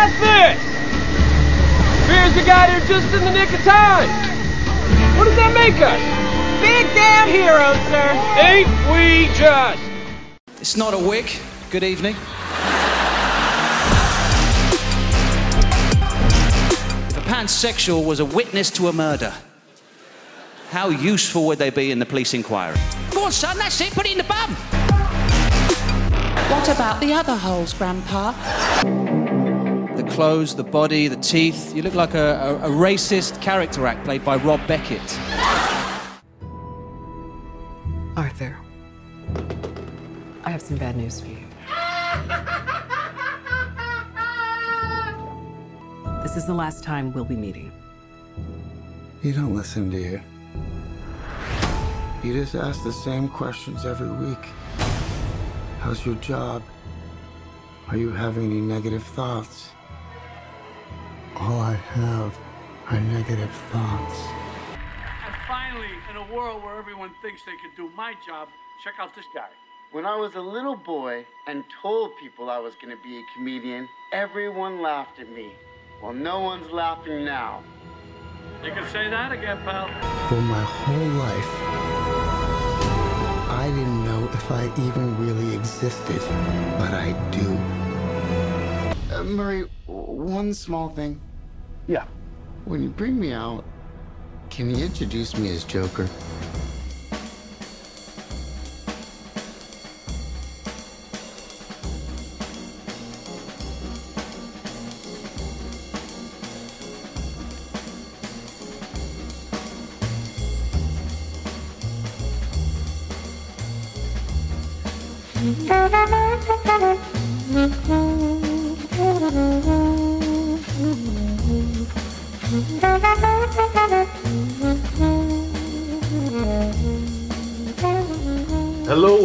about this? Fears we got here just in the nick of time. What does that make us? Big damn heroes, sir. Ain't we just? It's not a wig. Good evening. If a pansexual was a witness to a murder, how useful would they be in the police inquiry? Go on, son, that's it, put it in the bum. What about the other holes, Grandpa? The clothes, the body, the teeth. You look like a, a, a racist character act played by Rob Beckett. Arthur, I have some bad news for you. This is the last time we'll be meeting. You don't listen, do you? You just ask the same questions every week. How's your job? Are you having any negative thoughts? All I have are negative thoughts. And finally, in a world where everyone thinks they can do my job, check out this guy. When I was a little boy and told people I was going to be a comedian, everyone laughed at me. Well, no one's laughing now. You can say that again, pal. For my whole life, I didn't know if I even really existed, but I do. Uh, Murray, one small thing. Yeah. When you bring me out, can you introduce me as Joker? Hello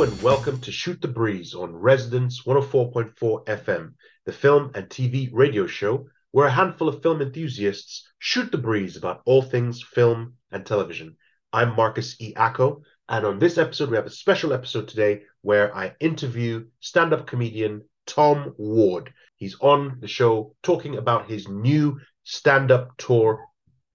and welcome to Shoot the Breeze on Resonance 104.4 FM, the film and TV radio show where a handful of film enthusiasts shoot the breeze about all things film and television. I'm Marcus E. Acko, and on this episode, we have a special episode today where I interview stand up comedian Tom Ward. He's on the show talking about his new stand up tour,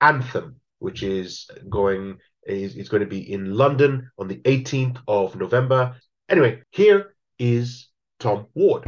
Anthem, which is going is, is going to be in London on the 18th of November. Anyway, here is Tom Ward.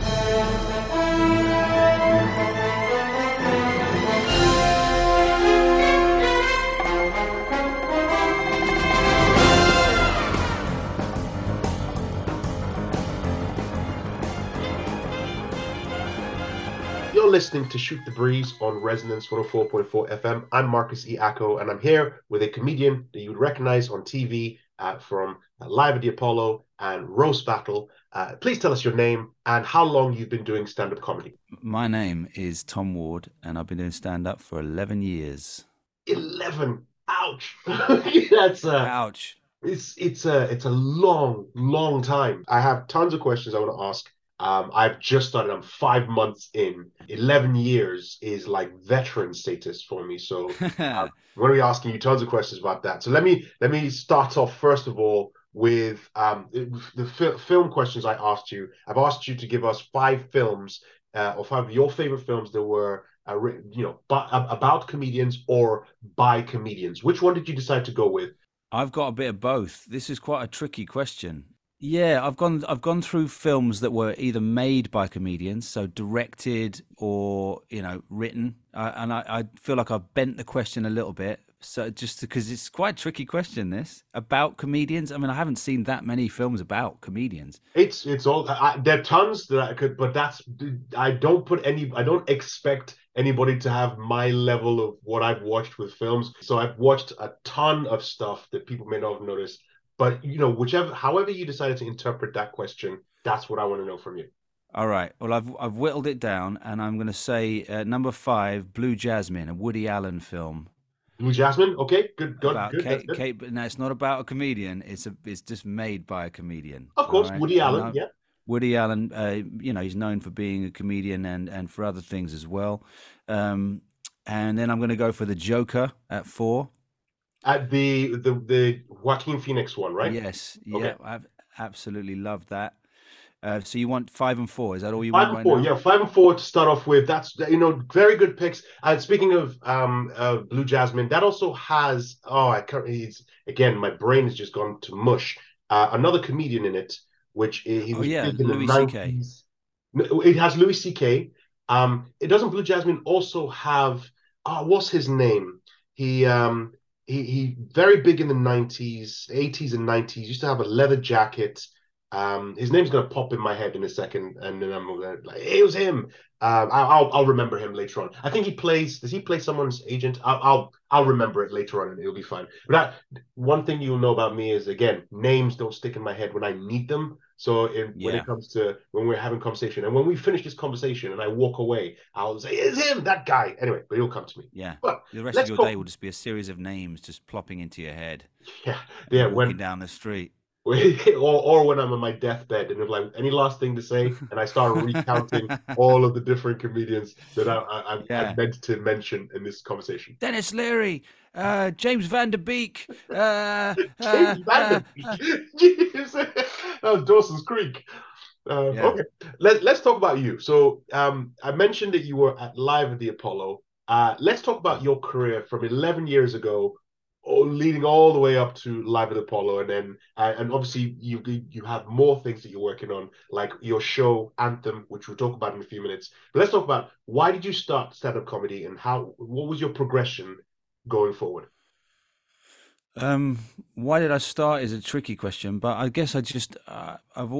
Listening to Shoot the Breeze on Resonance 104.4 FM. I'm Marcus E. Acko, and I'm here with a comedian that you would recognize on TV uh, from uh, Live at the Apollo and Roast Battle. Uh, please tell us your name and how long you've been doing stand up comedy. My name is Tom Ward, and I've been doing stand up for 11 years. 11. Ouch. That's uh, Ouch. it's it's a it's a long long time. I have tons of questions I want to ask. Um, I've just started. I'm five months in. Eleven years is like veteran status for me. So uh, I'm going to be asking you tons of questions about that. So let me let me start off first of all with um, the fil- film questions I asked you. I've asked you to give us five films uh, or five of your favorite films that were uh, written, you know, about comedians or by comedians. Which one did you decide to go with? I've got a bit of both. This is quite a tricky question. Yeah, I've gone I've gone through films that were either made by comedians, so directed or you know written, uh, and I, I feel like I've bent the question a little bit. So just because it's quite a tricky question, this about comedians. I mean, I haven't seen that many films about comedians. It's it's all I, there are tons that I could, but that's I don't put any. I don't expect anybody to have my level of what I've watched with films. So I've watched a ton of stuff that people may not have noticed. But you know, whichever, however you decided to interpret that question, that's what I want to know from you. All right. Well, I've I've whittled it down, and I'm going to say uh, number five, Blue Jasmine, a Woody Allen film. Blue Jasmine, okay, good, good, about good. Kate, good. Kate, but no, it's not about a comedian. It's a, it's just made by a comedian. Of course, right? Woody Allen, I- yeah. Woody Allen, uh, you know, he's known for being a comedian and and for other things as well. Um, and then I'm going to go for the Joker at four. At the the the Joaquin Phoenix one, right? Yes, Okay. yeah, I've absolutely loved that. Uh, so you want five and four? Is that all you Five want and right four, now? yeah, five and four to start off with. That's you know very good picks. And speaking of um, uh, Blue Jasmine, that also has oh I can't. It's, again, my brain has just gone to mush. Uh, another comedian in it, which he Oh, was yeah, in the Louis CK. nineties. It has Louis C.K. Um, it doesn't Blue Jasmine also have oh what's his name? He um he he very big in the nineties, eighties and nineties. Used to have a leather jacket. Um, his name's gonna pop in my head in a second, and then I'm gonna like, it was him. Um, I'll I'll remember him later on. I think he plays. Does he play someone's agent? I'll I'll, I'll remember it later on, and it'll be fine. But that, one thing you'll know about me is again, names don't stick in my head when I need them. So in, when it comes to when we're having conversation, and when we finish this conversation, and I walk away, I'll say, "It's him, that guy." Anyway, but he'll come to me. Yeah. But The rest of your go- day will just be a series of names just plopping into your head. Yeah, yeah. walking When down the street. or, or when I'm on my deathbed and it's like any last thing to say, and I start recounting all of the different comedians that I, I, I, Yeah. I meant to mention in this conversation. Denis Leary, uh, James Van Der Beek. Uh, uh, James Van uh, Der Beek. Jeez. that was Dawson's Creek. Uh, Yeah. Okay, Let, let's talk about you. So um, I mentioned that you were at Live at the Apollo. Uh, let's talk about your career from 11 years ago, leading all the way up to Live at Apollo, and then uh, and obviously you you have more things that you're working on, like your show Anthem, which we'll talk about in a few minutes. But let's talk about why did you start stand-up comedy, and how what was your progression going forward? Um, why did I start is a tricky question, but I guess I just uh, I've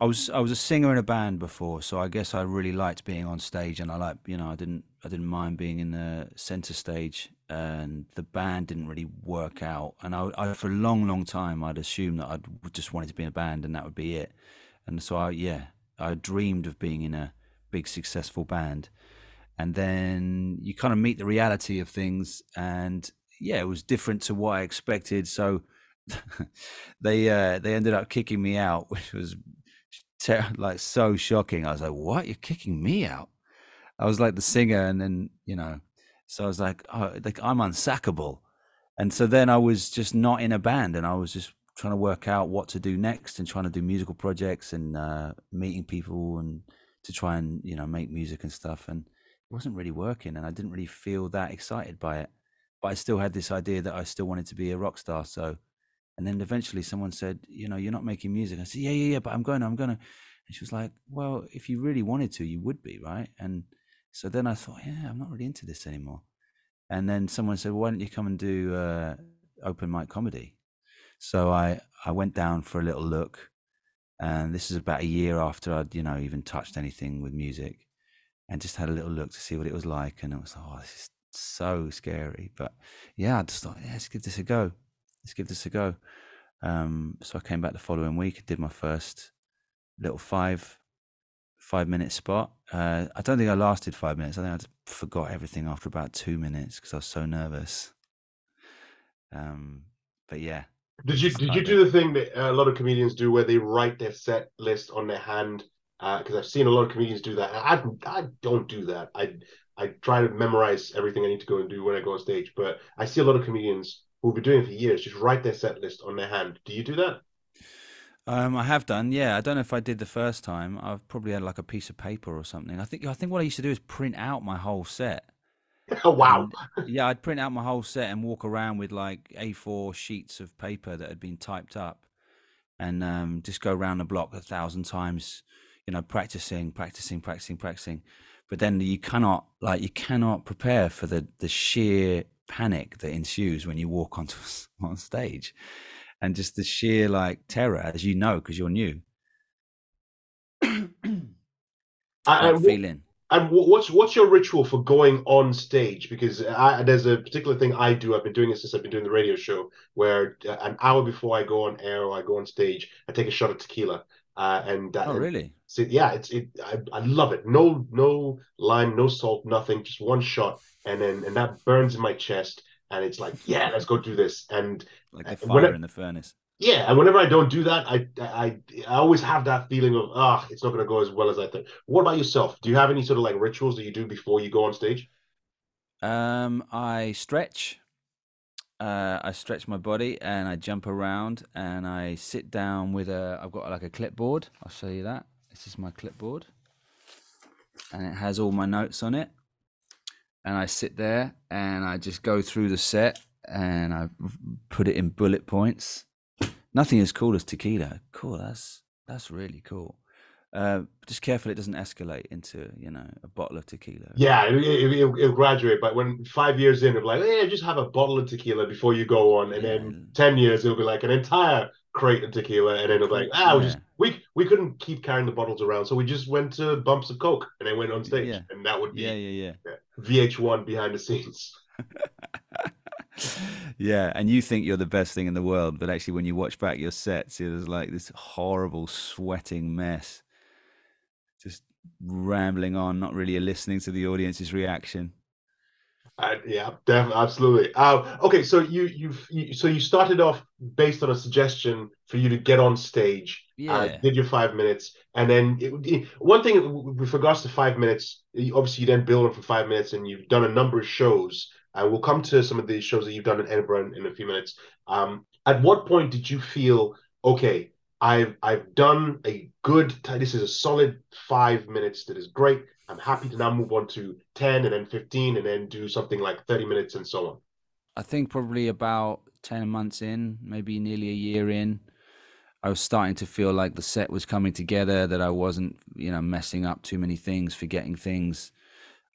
I was I was a singer in a band before, so I guess I really liked being on stage, and I like you know I didn't I didn't mind being in the center stage, and the band didn't really work out, and I, I for a long long time I'd assumed that I'd just wanted to be in a band and that would be it, and so I yeah I dreamed of being in a big successful band, and then you kind of meet the reality of things and yeah it was different to what i expected so they uh they ended up kicking me out which was ter- like so shocking. I was like what? You're kicking me out? I was like the singer and then you know so i was like oh like i'm unsackable. And so then i was just not in a band and i was just trying to work out what to do next and trying to do musical projects and uh meeting people and to try and you know make music and stuff and it wasn't really working and I didn't really feel that excited by it. But I still had this idea that I still wanted to be a rock star. So and then eventually someone said, you know, you're not making music. I said, Yeah, yeah, yeah, but I'm going, I'm gonna and she was like, Well, if you really wanted to, you would be, right? And so then I thought, Yeah, I'm not really into this anymore. And then someone said, Why don't you come and do uh, open mic comedy? So I I went down for a little look and this is about a year after I'd, you know, even touched anything with music and just had a little look to see what it was like. And it was, oh, this is so scary. But yeah, I just thought, yeah, let's give this a go. Let's give this a go. Um, so I came back the following week and did my first little five five minute spot. Uh, I don't think I lasted five minutes. I think I just forgot everything after about two minutes because I was so nervous. Um, but yeah, Did you did you do the thing that a lot of comedians do, where they write their set list on their hand? Because I've seen a lot of comedians do that. I I don't do that. I I try to memorize everything I need to go and do when I go on stage. But I see a lot of comedians who've been doing it for years just write their set list on their hand. Do you do that? Um, I have done, yeah. I don't know if I did the first time. I've probably had like a piece of paper or something. I think I think what I used to do is print out my whole set. Oh wow! And, yeah, I'd print out my whole set and walk around with like A4 sheets of paper that had been typed up, and um, just go around the block a thousand times, you know, practicing, practicing, practicing, practicing. But then you cannot, like, you cannot prepare for the the sheer panic that ensues when you walk onto on stage, and just the sheer like terror, as you know, because you're new. I- and, feeling. and what's what's your ritual for going on stage? Because I, there's a particular thing I do. I've been doing it since I've been doing the radio show, where uh, an hour before I go on air or I go on stage, I take a shot of tequila. Uh, and that, Oh, really? So yeah, it's it. I, I love it. No no lime, no salt, nothing. Just one shot, and then and that burns in my chest, and it's like yeah, let's go do this. And Like the uh, fire whenever- in the furnace. yeah, and whenever I don't do that, I I I always have that feeling of ah, it's not going to go as well as I think. What about yourself? Do you have any sort of like rituals that you do before you go on stage? Um, I stretch. Uh, I stretch my body and I jump around and I sit down with a. I've got like a clipboard. I'll show you that. This is my clipboard, and it has all my notes on it. And I sit there and I just go through the set and I put it in bullet points. Nothing as cool as tequila. Cool. That's that's really cool. Uh, just careful it doesn't escalate into you know a bottle of tequila. Yeah, it, it, it'll, it'll graduate. But when five years in, it'll be like, hey, just have a bottle of tequila before you go on, and then ten years it'll be like an entire crate of tequila, and then it'll be like, ah, we just we we couldn't keep carrying the bottles around, so we just went to bumps of coke and then went on stage, Yeah. and that would be Yeah, yeah, yeah. VH1 behind the scenes. yeah, and you think you're the best thing in the world, but actually, when you watch back your sets, it was like this horrible sweating mess, rambling on, not really listening to the audience's reaction. Uh, yeah, definitely, absolutely. Uh, okay, so you you've you, so you started off based on a suggestion for you to get on stage. Uh, Yeah. did your five minutes, and then it, it- one thing with regards to five minutes, obviously you then build on for five minutes, and you've done a number of shows. Uh, we'll come to some of the shows that you've done in Edinburgh in, in a few minutes. Um, at what point did you feel okay? I've I've done a good. This is a solid five minutes. That is great. I'm happy to now move on to ten and then fifteen and then do something like thirty minutes and so on. I think probably about 10 months in, maybe nearly a year in, I was starting to feel like the set was coming together, that I wasn't, you know, messing up too many things, forgetting things.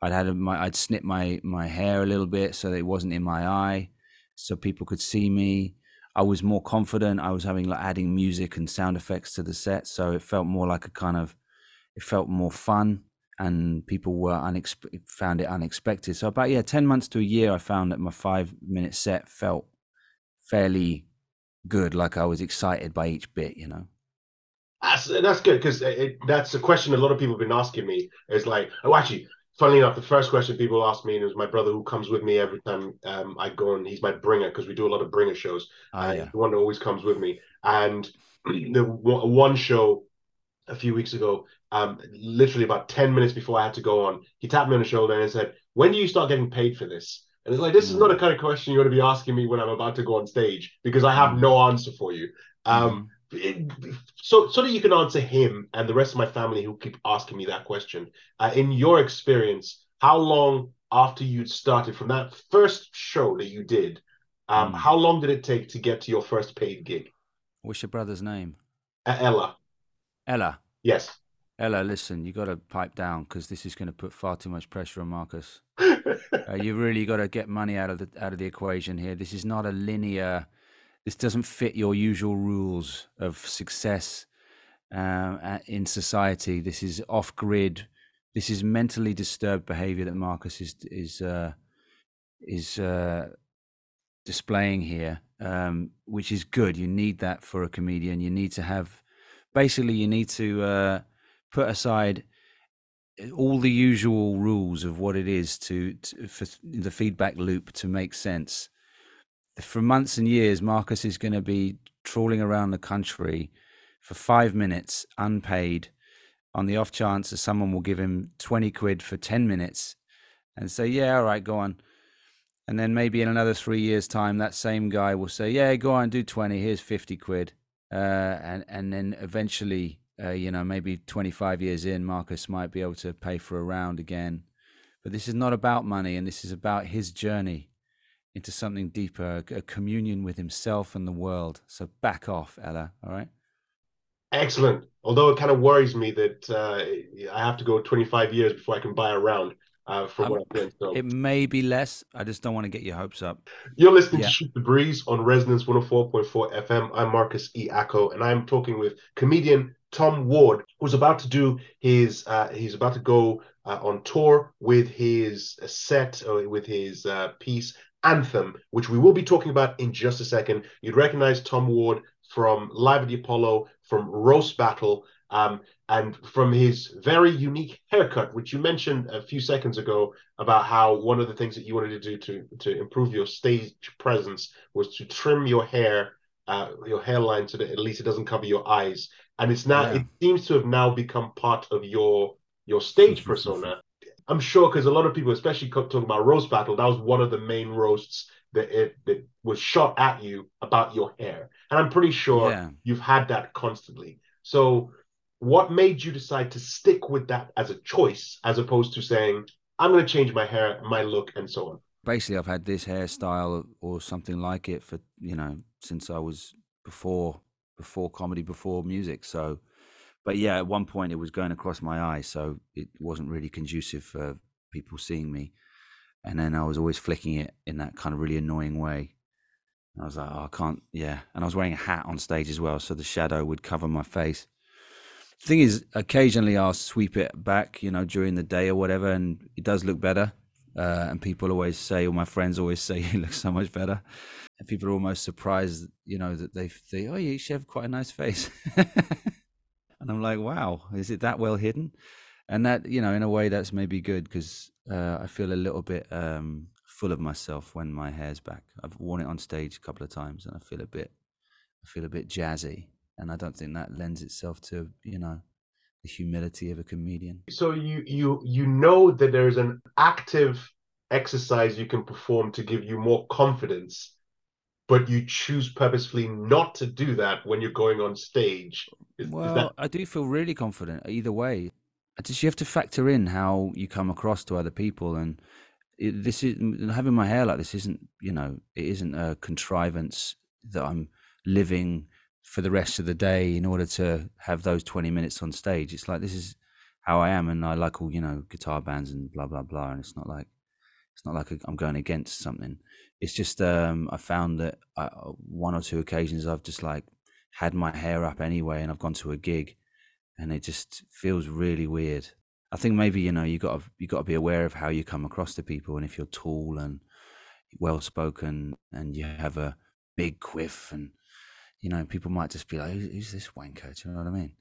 I'd had my, I'd snip my, my hair a little bit so that it wasn't in my eye, so people could see me. I was more confident. I was having like adding music and sound effects to the set, so it felt more like a kind of, it felt more fun, and people were unexpe- found it unexpected. So about yeah, ten months to a year, I found that my five minute set felt fairly good. Like I was excited by each bit, you know. That's that's good because that's a question a lot of people have been asking me. Is like, oh, actually, funnily enough, the first question people ask me, and it was my brother who comes with me every time um, I go, and he's my bringer because we do a lot of bringer shows. Uh, yeah. The one that always comes with me, and the one show a few weeks ago, um, literally about ten minutes before I had to go on, he tapped me on the shoulder and said, "When do you start getting paid for this?" And it's like, this is not a kind of question you ought to be asking me when I'm about to go on stage because I have no answer for you. Um, it- so so that you can answer him and the rest of my family who keep asking me that question. Uh, in your experience, how long after you'd started from that first show that you did, um, how long did it take to get to your first paid gig? What's your brother's name? Uh, Ella, Ella. yes. Ella, listen, you got to pipe down because this is going to put far too much pressure on Marcus. uh, you really got to get money out of the out of the equation here. This is not a linear. This doesn't fit your usual rules of success a- in society. This is off grid. This is mentally disturbed behavior that Marcus is is uh, is uh, displaying here, um, which is good. You need that for a comedian. You need to have, basically, you need to uh, put aside all the usual rules of what it is to, to for the feedback loop to make sense. For months and years, Marcus is going to be trawling around the country for five minutes, unpaid, on the off chance that someone will give him 20 quid for 10 minutes and say, Yeah, all right, go on. And then maybe in another three years' time, that same guy will say, "Yeah, go on, do twenty. Here's fifty quid." Uh, and and then eventually, uh, you know, maybe twenty-five years in, Marcus might be able to pay for a round again. But this is not about money, and this is about his journey into something deeper, a communion with himself and the world. So back off, Ella. All right. Excellent. Although it kind of worries me that uh, I have to go 25 years before I can buy a round uh, from what I've done. So. It may be less. I just don't want to get your hopes up. You're listening Yeah. to Shoot the Breeze on Resonance 104.4 FM. I'm Marcus E. Acko, and I'm talking with comedian Tom Ward, who's about to do his, uh, he's about to go uh, on tour with his set, or with his uh, piece, Anthem, which we will be talking about in just a second. You'd recognize Tom Ward from Live at the Apollo, from Roast Battle, um, and from his very unique haircut, which you mentioned a few seconds ago about how one of the things that you wanted to do to to improve your stage presence was to trim your hair, uh, your hairline, so that at least it doesn't cover your eyes. And it's now Yeah. it seems to have now become part of your your stage persona. I'm sure because a lot of people, especially talking about roast battle, that was one of the main roasts that it that was shot at you about your hair, and I'm pretty sure Yeah. you've had that constantly. So what made you decide to stick with that as a choice as opposed to saying i'm going to change my hair my look and so on basically i've had this hairstyle or something like it for you know since i was before before comedy before music so but yeah at one point it was going across my eyes so it wasn't really conducive for people seeing me and then i was always flicking it in that kind of really annoying way I was like, oh, I can't, yeah. And I was wearing a hat on stage as well, so the shadow would cover my face The thing is, occasionally I'll sweep it back, you know, during the day or whatever, and it does look better. Uh, and people always say, or my friends always say, you look so much better. And people are almost surprised, you know, that they think, oh, you actually have quite a nice face. and I'm like, wow, is it that well hidden? And that, you know, in a way, that's maybe good because uh, I feel a little bit um, full of myself when my hair's back. I've worn it on stage a couple of times, and I feel a bit, I feel a bit jazzy and I don't think that lends itself to you know the humility of a comedian. So you you you know that there's an active exercise you can perform to give you more confidence, but you choose purposefully not to do that when you're going on stage. Is, well, is that... I do feel really confident either way. Just you have to factor in how you come across to other people and. It, this is having my hair like this isn't you know it isn't a contrivance that I'm living for the rest of the day in order to have those 20 minutes on stage. It's like, this is how I am. And I like all, you know, guitar bands and blah, blah, blah. And it's not like, it's not like I'm going against something. It's just, um, I found that I, one or two occasions I've just like had my hair up anyway and I've gone to a gig and it just feels really weird. I think maybe, you know, you got you got to be aware of how you come across to people. And if you're tall and well spoken and you have a big quiff and, you know, people might just be like, "Who's this wanker?" Do you know what I mean?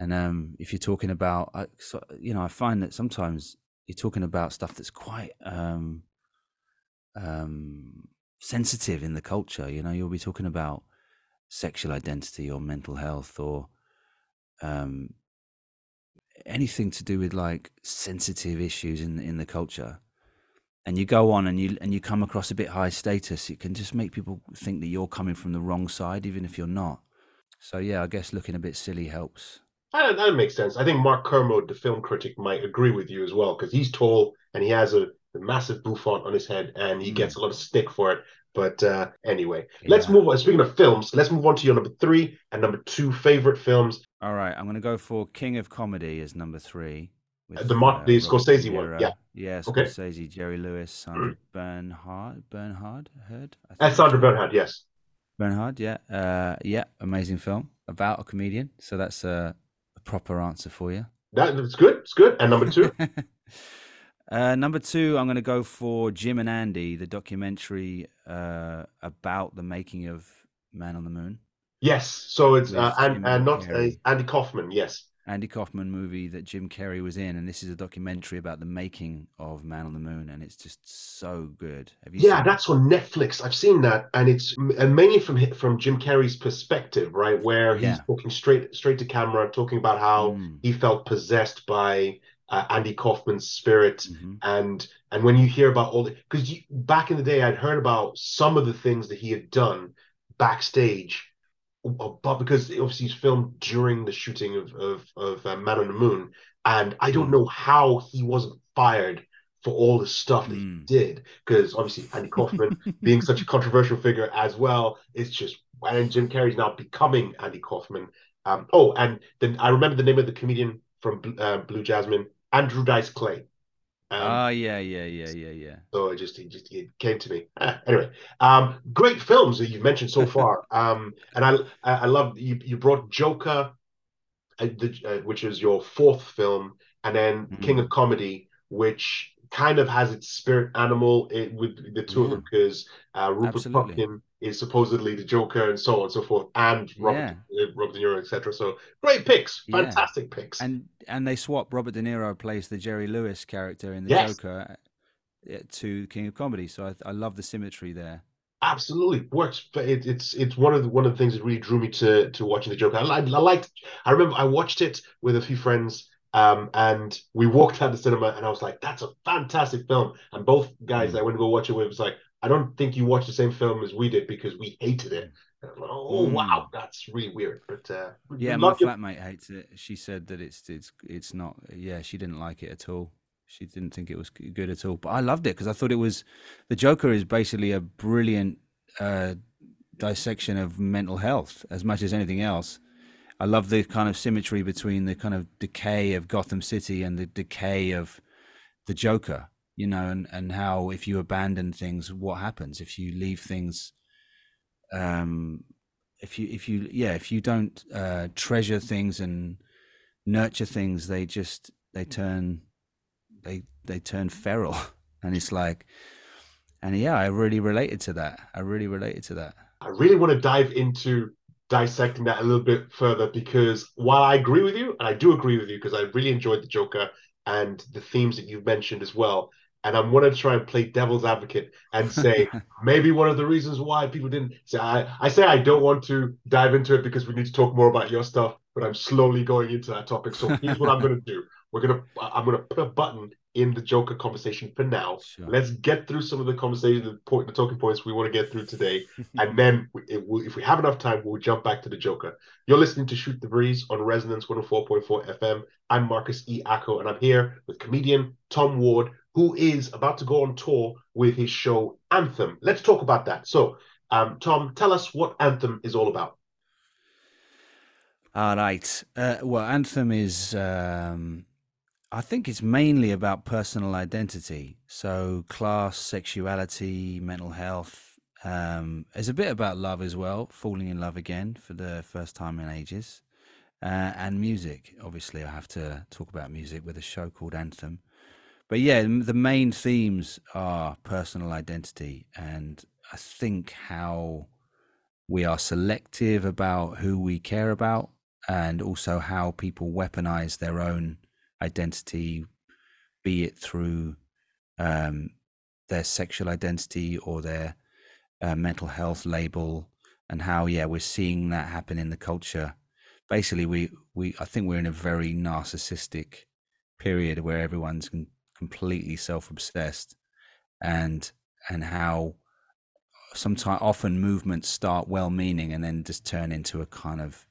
And um, if you're talking about, uh, so, you know, I find that sometimes you're talking about stuff that's quite um, um, sensitive in the culture. You know, you'll be talking about sexual identity or mental health or um, anything to do with like sensitive issues in in the culture and you go on and you and you come across a bit high status, it can just make people think that you're coming from the wrong side, even if you're not. So yeah, I guess looking a bit silly helps. That, that makes sense. I think Mark Kermode, the film critic, might agree with you as well because he's tall and he has a, a, massive bouffant on his head, and he mm. gets a lot of stick for it. But uh, anyway, yeah. let's move on. Speaking of films, let's move on to your number three and number two favorite films. All right, I'm going to go for King of Comedy as number three. With, the uh, the Scorsese one, yeah. Yeah, Scorsese, okay. Jerry Lewis, Sandra Bernhard, Bernhard, heard. That's Sandra Bernhard, yes. Bernhard, yeah, uh, yeah, amazing film about a comedian. So that's a, a proper answer for you. That's good. It's good. And number two. uh, number two, I'm going to go for Jim and Andy, the documentary uh, about the making of Man on the Moon. Yes. So it's uh, and, and not uh, Andy Kaufman. Yes. Andy Kaufman movie that Jim Carrey was in, and this is a documentary about the making of Man on the Moon, and it's just so good. Have you? Yeah, that's on Netflix. I've seen that, and it's and mainly from from Jim Carrey's perspective, right, where he's yeah. talking straight straight to camera, talking about how mm. he felt possessed by uh, Andy Kaufman's spirit, mm-hmm. and and when you hear about all the because back in the day, I'd heard about some of the things that he had done backstage but because obviously he's filmed during the shooting of of, of uh, Man on the Moon, and I don't hmm. know how he wasn't fired for all the stuff that mm. he did because obviously Andy Kaufman being such a controversial figure as well, it's just and Jim Carrey's now becoming Andy Kaufman. Um, oh, and then I remember the name of the comedian from uh, Blue Jasmine, Andrew Dice Clay. Um, oh yeah, yeah, yeah, yeah, yeah. So it just it just it came to me. Ah, anyway, um, great films that you've mentioned so far. um, and I I love you you brought Joker, uh, the, uh, which is your fourth film, and then mm-hmm. King of Comedy, which kind of has its spirit animal it, with the two of them because uh, Rupert Pupkin is supposedly the Joker and so on and so forth, and Robert, yeah. uh, Robert De Niro, etc. So great picks, fantastic yeah. picks. And and they swap. Robert De Niro plays the Jerry Lewis character in the yes. Joker uh, to King of Comedy. So I, I love the symmetry there. Absolutely works. It, it's it's one of the one of the things that really drew me to to watching the Joker. I, I, I liked. I remember I watched it with a few friends um, and we walked out of the cinema and I was like, that's a fantastic film. And both guys mm. I went to go watch it with was like, I don't think you watched the same film as we did because we hated it. Like, oh Mm. wow, that's really weird. But uh, Yeah, my your- flatmate hates it. She said that it's it's it's not. Yeah, she didn't like it at all. She didn't think it was good at all. But I loved it because I thought it was. The Joker is basically a brilliant uh, dissection of mental health as much as anything else. I love the kind of symmetry between the kind of decay of Gotham City and the decay of the Joker. You know, and and how if you abandon things, what happens? If you leave things um if you if you yeah if you don't uh treasure things and nurture things they just they turn they they turn feral. And it's like and yeah i really related to that. I really related to that. I really want to dive into dissecting that a little bit further because while I agree with you, and I do agree with you because I really enjoyed the Joker and the themes that you've mentioned as well, and I want to try and play devil's advocate and say maybe one of the reasons why people didn't say I, I say I don't want to dive into it because we need to talk more about your stuff, but I'm slowly going into that topic. So here's what I'm gonna do. We're gonna I'm gonna put a button in the Joker conversation for now. Sure. Let's get through some of the conversation, the point, the talking points we want to get through today, and then if we, if we have enough time, we'll jump back to the Joker. You're listening to Shoot the Breeze on Resonance 104.4 FM. I'm Marcus E. Acko, and I'm here with comedian Tom Ward, who is about to go on tour with his show Anthem. Let's talk about that. So, um, Tom, tell us what Anthem is all about. all right uh, well anthem is um i think it's mainly about personal identity. So class sexuality mental health um a bit about love as well falling in love again for the first time in ages. Uh, and music obviously i have to talk about music with a show called anthem. But yeah the main themes are personal identity and i think how we are selective about who we care about and also how people weaponize their own identity be it through um, their sexual identity or their uh, mental health label and how yeah we're seeing that happen in the culture. Basically we we i think we're in a very narcissistic period where everyone's completely self-obsessed and and how sometimes often movements start well meaning and then just turn into a kind of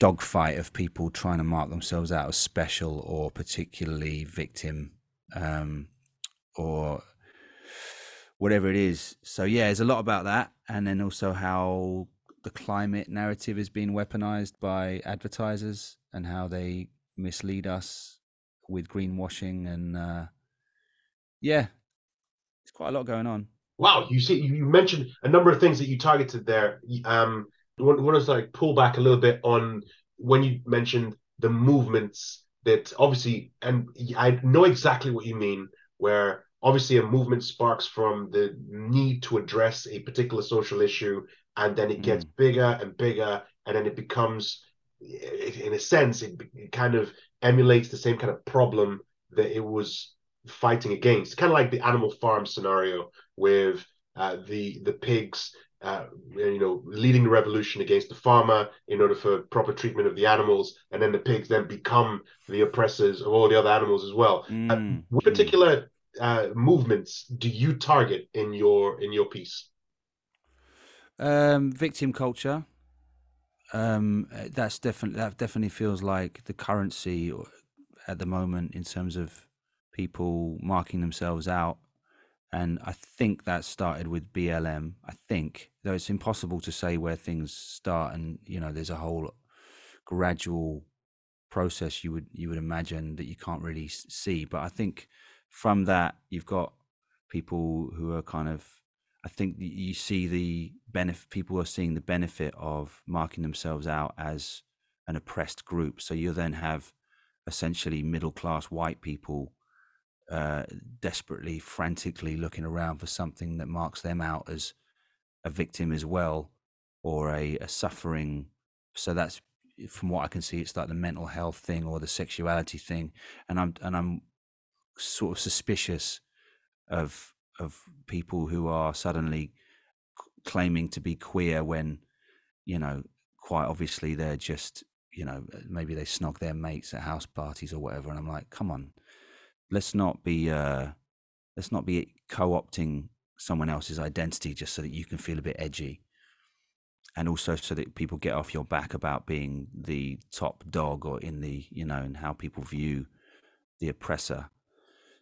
dogfight of people trying to mark themselves out as special or particularly victim um, or whatever it is. So yeah, there's a lot about that, and then also how the climate narrative is being weaponized by advertisers and how they mislead us with greenwashing and uh, yeah, it's quite a lot going on. Wow, you see, you mentioned a number of things that you targeted there. Um, want, want to like pull back a little bit on when you mentioned the movements that obviously, and I know exactly what you mean, where obviously a movement sparks from the need to address a particular social issue, and then it gets bigger and bigger, and then it becomes, in a sense, it, it kind of emulates the same kind of problem that it was fighting against, kind of like the Animal Farm scenario with uh, the the pigs, uh, you know, leading the revolution against the farmer in order for proper treatment of the animals, and then the pigs then become the oppressors of all the other animals as well. Uh, Mm, what particular uh, movements do you target in your in your piece? Um, victim culture. Um, uh, that's definitely that definitely feels like the currency at the moment in terms of people marking themselves out, and I think that started with BLM. I think though it's impossible to say where things start, and you know there's a whole gradual process you would you would imagine that you can't really see. But I think from that you've got people who are kind of I think you see the benefit. People are seeing the benefit of marking themselves out as an oppressed group. So you then have essentially middle class white people uh, desperately, frantically looking around for something that marks them out as a victim as well, or a, a suffering. So that's from what I can see, it's like the mental health thing or the sexuality thing, and I'm and I'm sort of suspicious of of people who are suddenly claiming to be queer when you know quite obviously they're just you know maybe they snog their mates at house parties or whatever and i'm like come on let's not be uh let's not be co-opting someone else's identity just so that you can feel a bit edgy. And also so that people get off your back about being the top dog or in the you know and how people view the oppressor.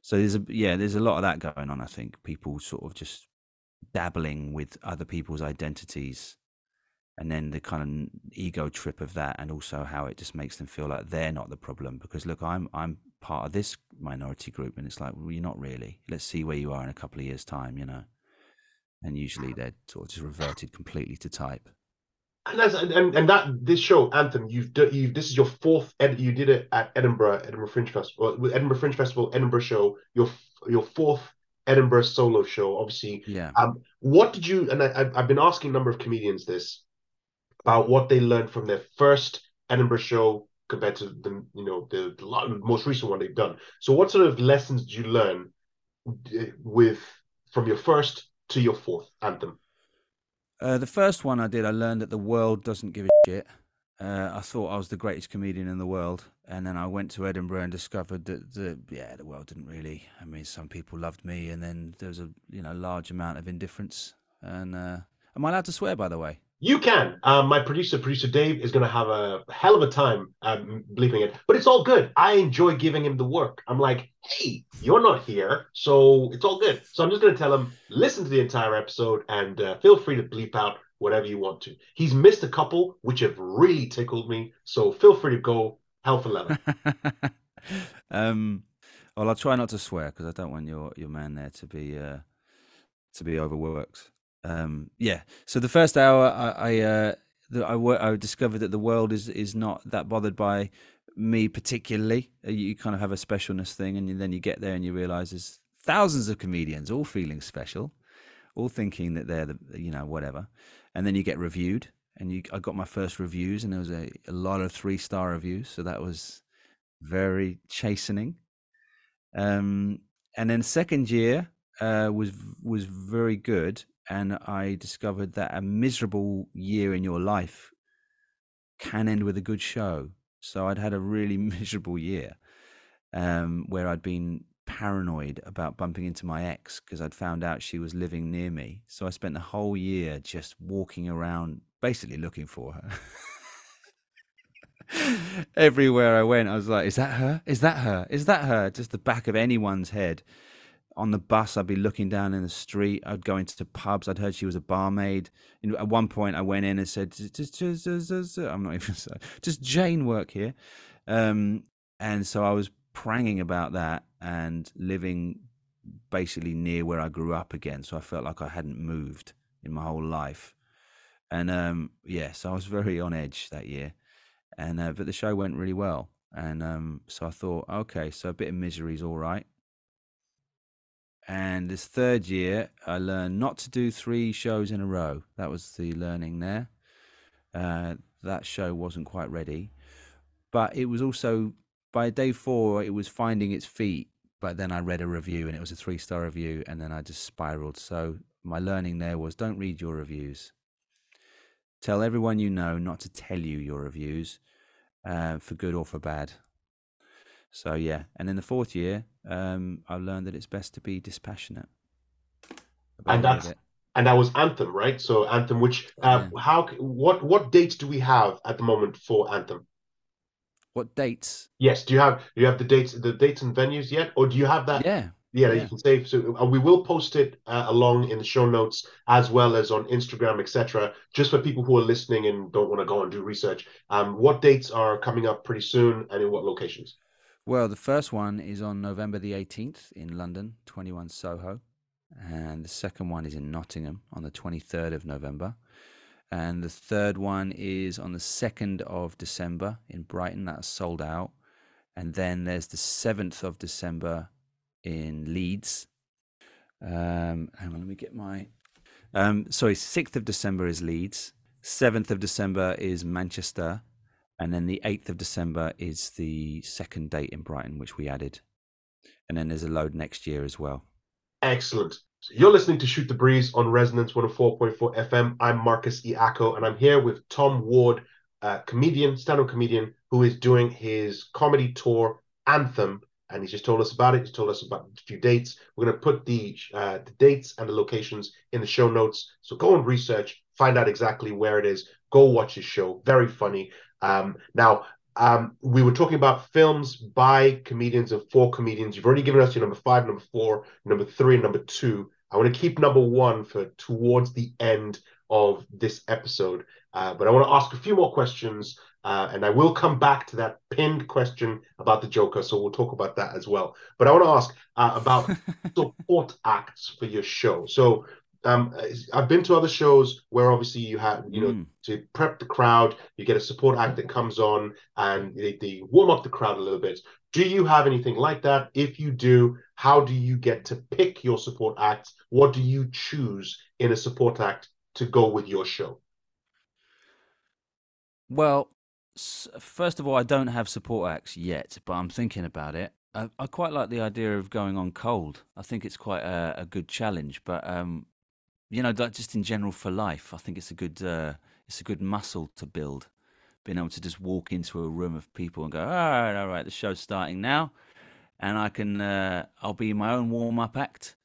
So there's a yeah there's a lot of that going on i think. People sort of just dabbling with other people's identities and then the kind of ego trip of that and also how it just makes them feel like they're not the problem. Because look i'm i'm part of this minority group and it's like well you're not really. Let's see where you are in a couple of years time you know? And usually they're sort of just reverted completely to type. And that's and, and that this show anthem you've done you this is your fourth ed, you did it at edinburgh edinburgh fringe festival edinburgh fringe festival edinburgh show your your fourth edinburgh solo show obviously. Yeah. Um what did you and I, i've been asking a number of comedians this about what they learned from their first edinburgh show compared to the you know the, the most recent one they've done so what sort of lessons did you learn uh, with from your first to your fourth anthem uh, the first one I did, I learned that the world doesn't give a shit. Uh, I thought I was the greatest comedian in the world, and then I went to Edinburgh and discovered that the yeah the world didn't really. I mean, some people loved me, and then there was a you know large amount of indifference. And uh, am I allowed to swear, by the way? You can. Um, my producer, producer Dave, is going to have a hell of a time um, bleeping it, but it's all good. I enjoy giving him the work. I'm like, hey, you're not here, so it's all good. So I'm just going to tell him, listen to the entire episode, and uh, feel free to bleep out whatever you want to. He's missed a couple, which have really tickled me. So feel free to go hell for leather. um, well, I'll try not to swear because I don't want your your man there to be uh, to be overworked um, yeah. So the first hour, I I, uh, the, I, I discovered that the world is is not that bothered by me particularly. Uh, you kind of have a specialness thing, and then you get there and you realize there's thousands of comedians all feeling special, all thinking that they're the you know whatever, and then you get reviewed. And you, I got my first reviews, and there was a, a lot of three star reviews, so that was very chastening. Um, and then second year uh, was was very good, and I discovered that a miserable year in your life can end with a good show. So I'd had a really miserable year um, where I'd been paranoid about bumping into my ex because I'd found out she was living near me. So I spent the whole year just walking around, basically looking for her. Everywhere I went, I was like, "Is that her? Is that her? Is that her?" Just the back of anyone's head on the bus, I'd be looking down in the street. I'd go into pubs. I'd heard she was a barmaid. at one point, I went in and said, "I'm not even sorry. Just Jane work here?" Um, and so I was pranging about that and living basically near where I grew up again. So I felt like I hadn't moved in my whole life. And um, yes, I was very on edge that year. And uh, but the show went really well. And um, so I thought, okay, so a bit of misery is all right. And this third year, I learned not to do three shows in a row. That was the learning there. Uh, that show wasn't quite ready. But it was also, by day four, it was finding its feet. But then I read a review and it was a three star review. And then I just spiraled. So my learning there was don't read your reviews. Tell everyone you know not to tell you your reviews uh, for good or for bad. So yeah, and in the fourth year, um, I learned that it's best to be dispassionate. And that's and that was Anthem, right? So Anthem, which uh, yeah. how what what dates do we have at the moment for Anthem? What dates? Yes, do you have do you have the dates the dates and venues yet, or do you have that? Yeah. Yeah, yeah. you can save. So uh, we will post it uh, along in the show notes as well as on Instagram, etc. Just for people who are listening and don't want to go and do research. Um, what dates are coming up pretty soon, and in what locations? Well, the first one is on November the 18th in London, 21 Soho. And the second one is in Nottingham on the 23rd of November. And the third one is on the 2nd of December in Brighton. That's sold out. And then there's the 7th of December in Leeds. Um, hang on, let me get my. Um, sorry, 6th of December is Leeds. 7th of December is Manchester and then the 8th of December is the second date in Brighton, which we added. And then there's a load next year as well. Excellent. You're listening to Shoot the Breeze on Resonance 104.4 FM. I'm Marcus Iacco, and I'm here with Tom Ward, a comedian, stand-up comedian, who is doing his comedy tour Anthem and he's just told us about it. He's told us about a few dates. We're going to put the uh, the dates and the locations in the show notes. So go and research, find out exactly where it is. Go watch his show. Very funny. Um, now, um, we were talking about films by comedians and for comedians. You've already given us your number five, number four, number three, and number two. I want to keep number one for towards the end of this episode. Uh, but I want to ask a few more questions, uh, and I will come back to that pinned question about the Joker. So we'll talk about that as well. But I want to ask uh, about support acts for your show. So um, I've been to other shows where obviously you have, you know, Mm. to prep the crowd, you get a support act that comes on and they, they warm up the crowd a little bit. Do you have anything like that? If you do, how do you get to pick your support act? What do you choose in a support act to go with your show? Well, first of all, I don't have support acts yet, but I'm thinking about it. I, I quite like the idea of going on cold. I think it's quite a, a good challenge, but um, you know, just in general for life, I think it's a good uh, it's a good muscle to build. Being able to just walk into a room of people and go, all right, all right, the show's starting now, and I can uh, I'll be my own warm up act.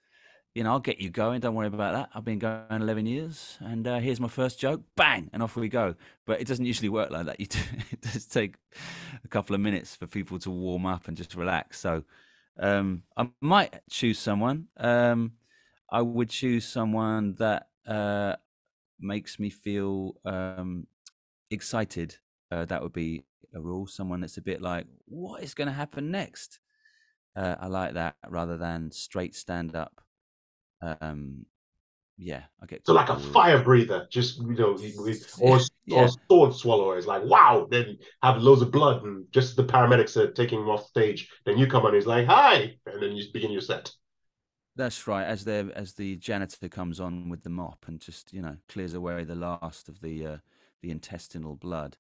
You know, I'll get you going. Don't worry about that. I've been going 11 years, and uh, here's my first joke. Bang, and off we go. But it doesn't usually work like that. You do, it does take a couple of minutes for people to warm up and just relax. So um, I might choose someone. Um, I would choose someone that uh, makes me feel um, excited. Uh, that would be a rule. Someone that's a bit like, what is going to happen next? Uh, I like that rather than straight stand up. Um, yeah, I get So like a fire breather, just you know, or Yeah. or sword swallower is like wow, then have loads of blood and just the paramedics are taking him off stage. Then you come on, he's like hi, and then you begin your set. That's right. As the as the janitor comes on with the mop and just you know clears away the last of the uh, the intestinal blood.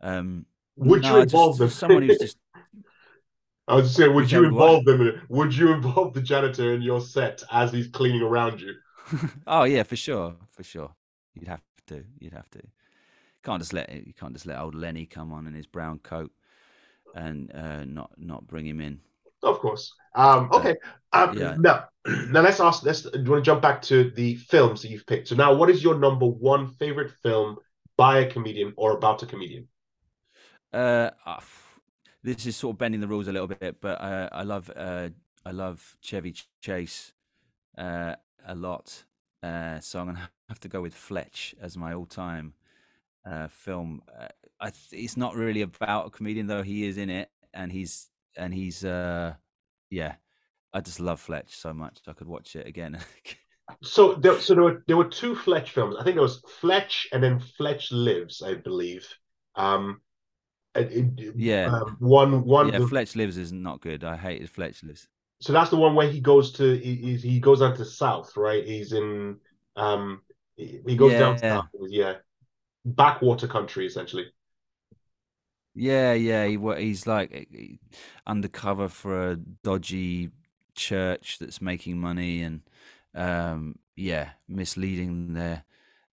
Um, Would no, you just involve them? someone who's just I was just saying, would you involve them? In? Would you involve the janitor in your set as he's cleaning around you? oh yeah, for sure, for sure. You'd have to. You'd have to. Can't just let it- you can't just let old Lenny come on in his brown coat and uh, not not bring him in. Of course. Um, okay. Um, yeah. Now, now let's ask. Let's. Do you want to jump back to the films that you've picked? So now, what is your number one favorite film by a comedian or about a comedian? Uh, ah, this is sort of bending the rules a little bit, but uh, I love uh, I love Chevy Chase uh, a lot. Uh, so I'm gonna have to go with Fletch as my all-time uh, film. Uh, I th- it's not really about a comedian though. He is in it, and he's and he's uh, yeah. I just love Fletch so much. I could watch it again. So there, so there were there were two Fletch films. I think there was Fletch and then Fletch Lives, I believe. Um, it- it- Yeah. um, one one. yeah, was- Fletch Lives is not good. I hated Fletch Lives. so that's the one where he goes to he, he goes down to south, right? He's in um he, goes down Yeah. south, yeah, backwater country essentially. Yeah, yeah, he he's like eh, eh, undercover for a dodgy church that's making money and um yeah, misleading their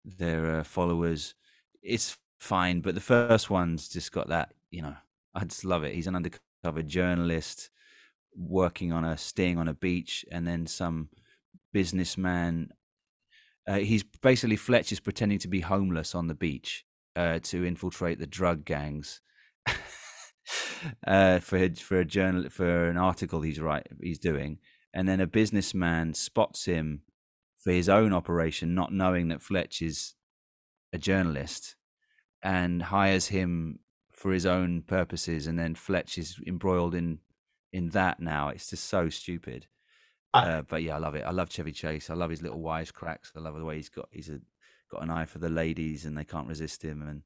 their uh, followers. It's fine, but the first one's just got that, you know. I just love it. He's an undercover journalist working on a sting on a beach and then some businessman uh, he's basically Fletch is pretending to be homeless on the beach uh, to infiltrate the drug gangs uh, for for a journal for an article he's right he's doing, and then a businessman spots him for his own operation, not knowing that Fletch is a journalist, and hires him for his own purposes, and then Fletch is embroiled in in that. Now it's just so stupid. I- Uh, but yeah, I love it. I love Chevy Chase. I love his little wisecracks. I love the way he's got he's a, got an eye for the ladies, and they can't resist him. And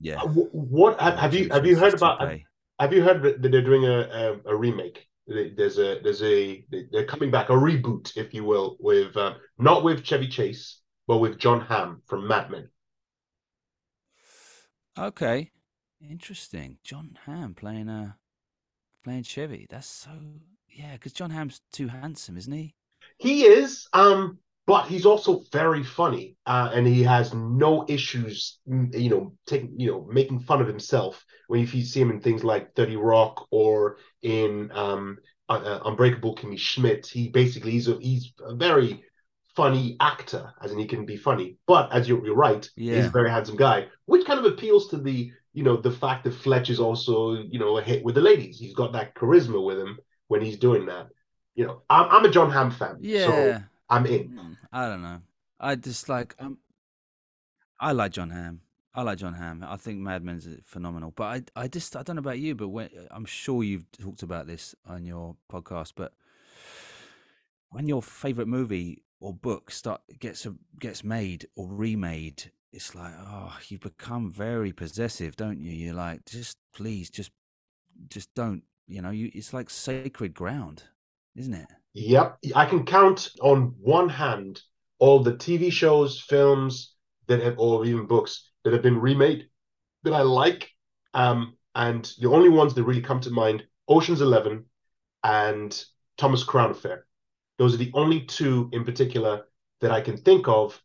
yeah, Uh, What have, you have you heard about? Have, have you heard that they're doing a, a a remake? There's a there's a they're coming back a reboot, if you will, with um, not with Chevy Chase, but with Jon Hamm from Mad Men. Okay, interesting. Jon Hamm playing uh playing Chevy. That's so yeah, because Jon Hamm's too handsome, isn't he? He is. Um, but he's also very funny, uh, and he has no issues, mm, you know, taking, you know, making fun of himself when you see him in things like Thirty Rock or in um, uh, uh, Unbreakable Kimmy Schmidt. He basically he's a he's a very funny actor, as in he can be funny. But as you're, you're right, Yeah. he's a very handsome guy, which kind of appeals to the you know the fact that Fletch is also you know a hit with the ladies. He's got that charisma with him when he's doing that. You know, I'm, I'm a Jon Hamm fan, Yeah. so I'm in. Mm, I don't know. I just like um, I like Jon Hamm. I like Jon Hamm. I think Mad Men's phenomenal. But I, I just, I don't know about you, but when I'm sure you've talked about this on your podcast, but when your favorite movie or book start gets a, gets made or remade, it's like, oh, you become very possessive, don't you? You're like, just please, just, just don't. You know, you. It's like sacred ground, isn't it? Yep, I can count on one hand all the TV shows, films that have, or even books that have been remade that I like. Um, and the only ones that really come to mind: Ocean's Eleven and Thomas Crown Affair. Those are the only two in particular that I can think of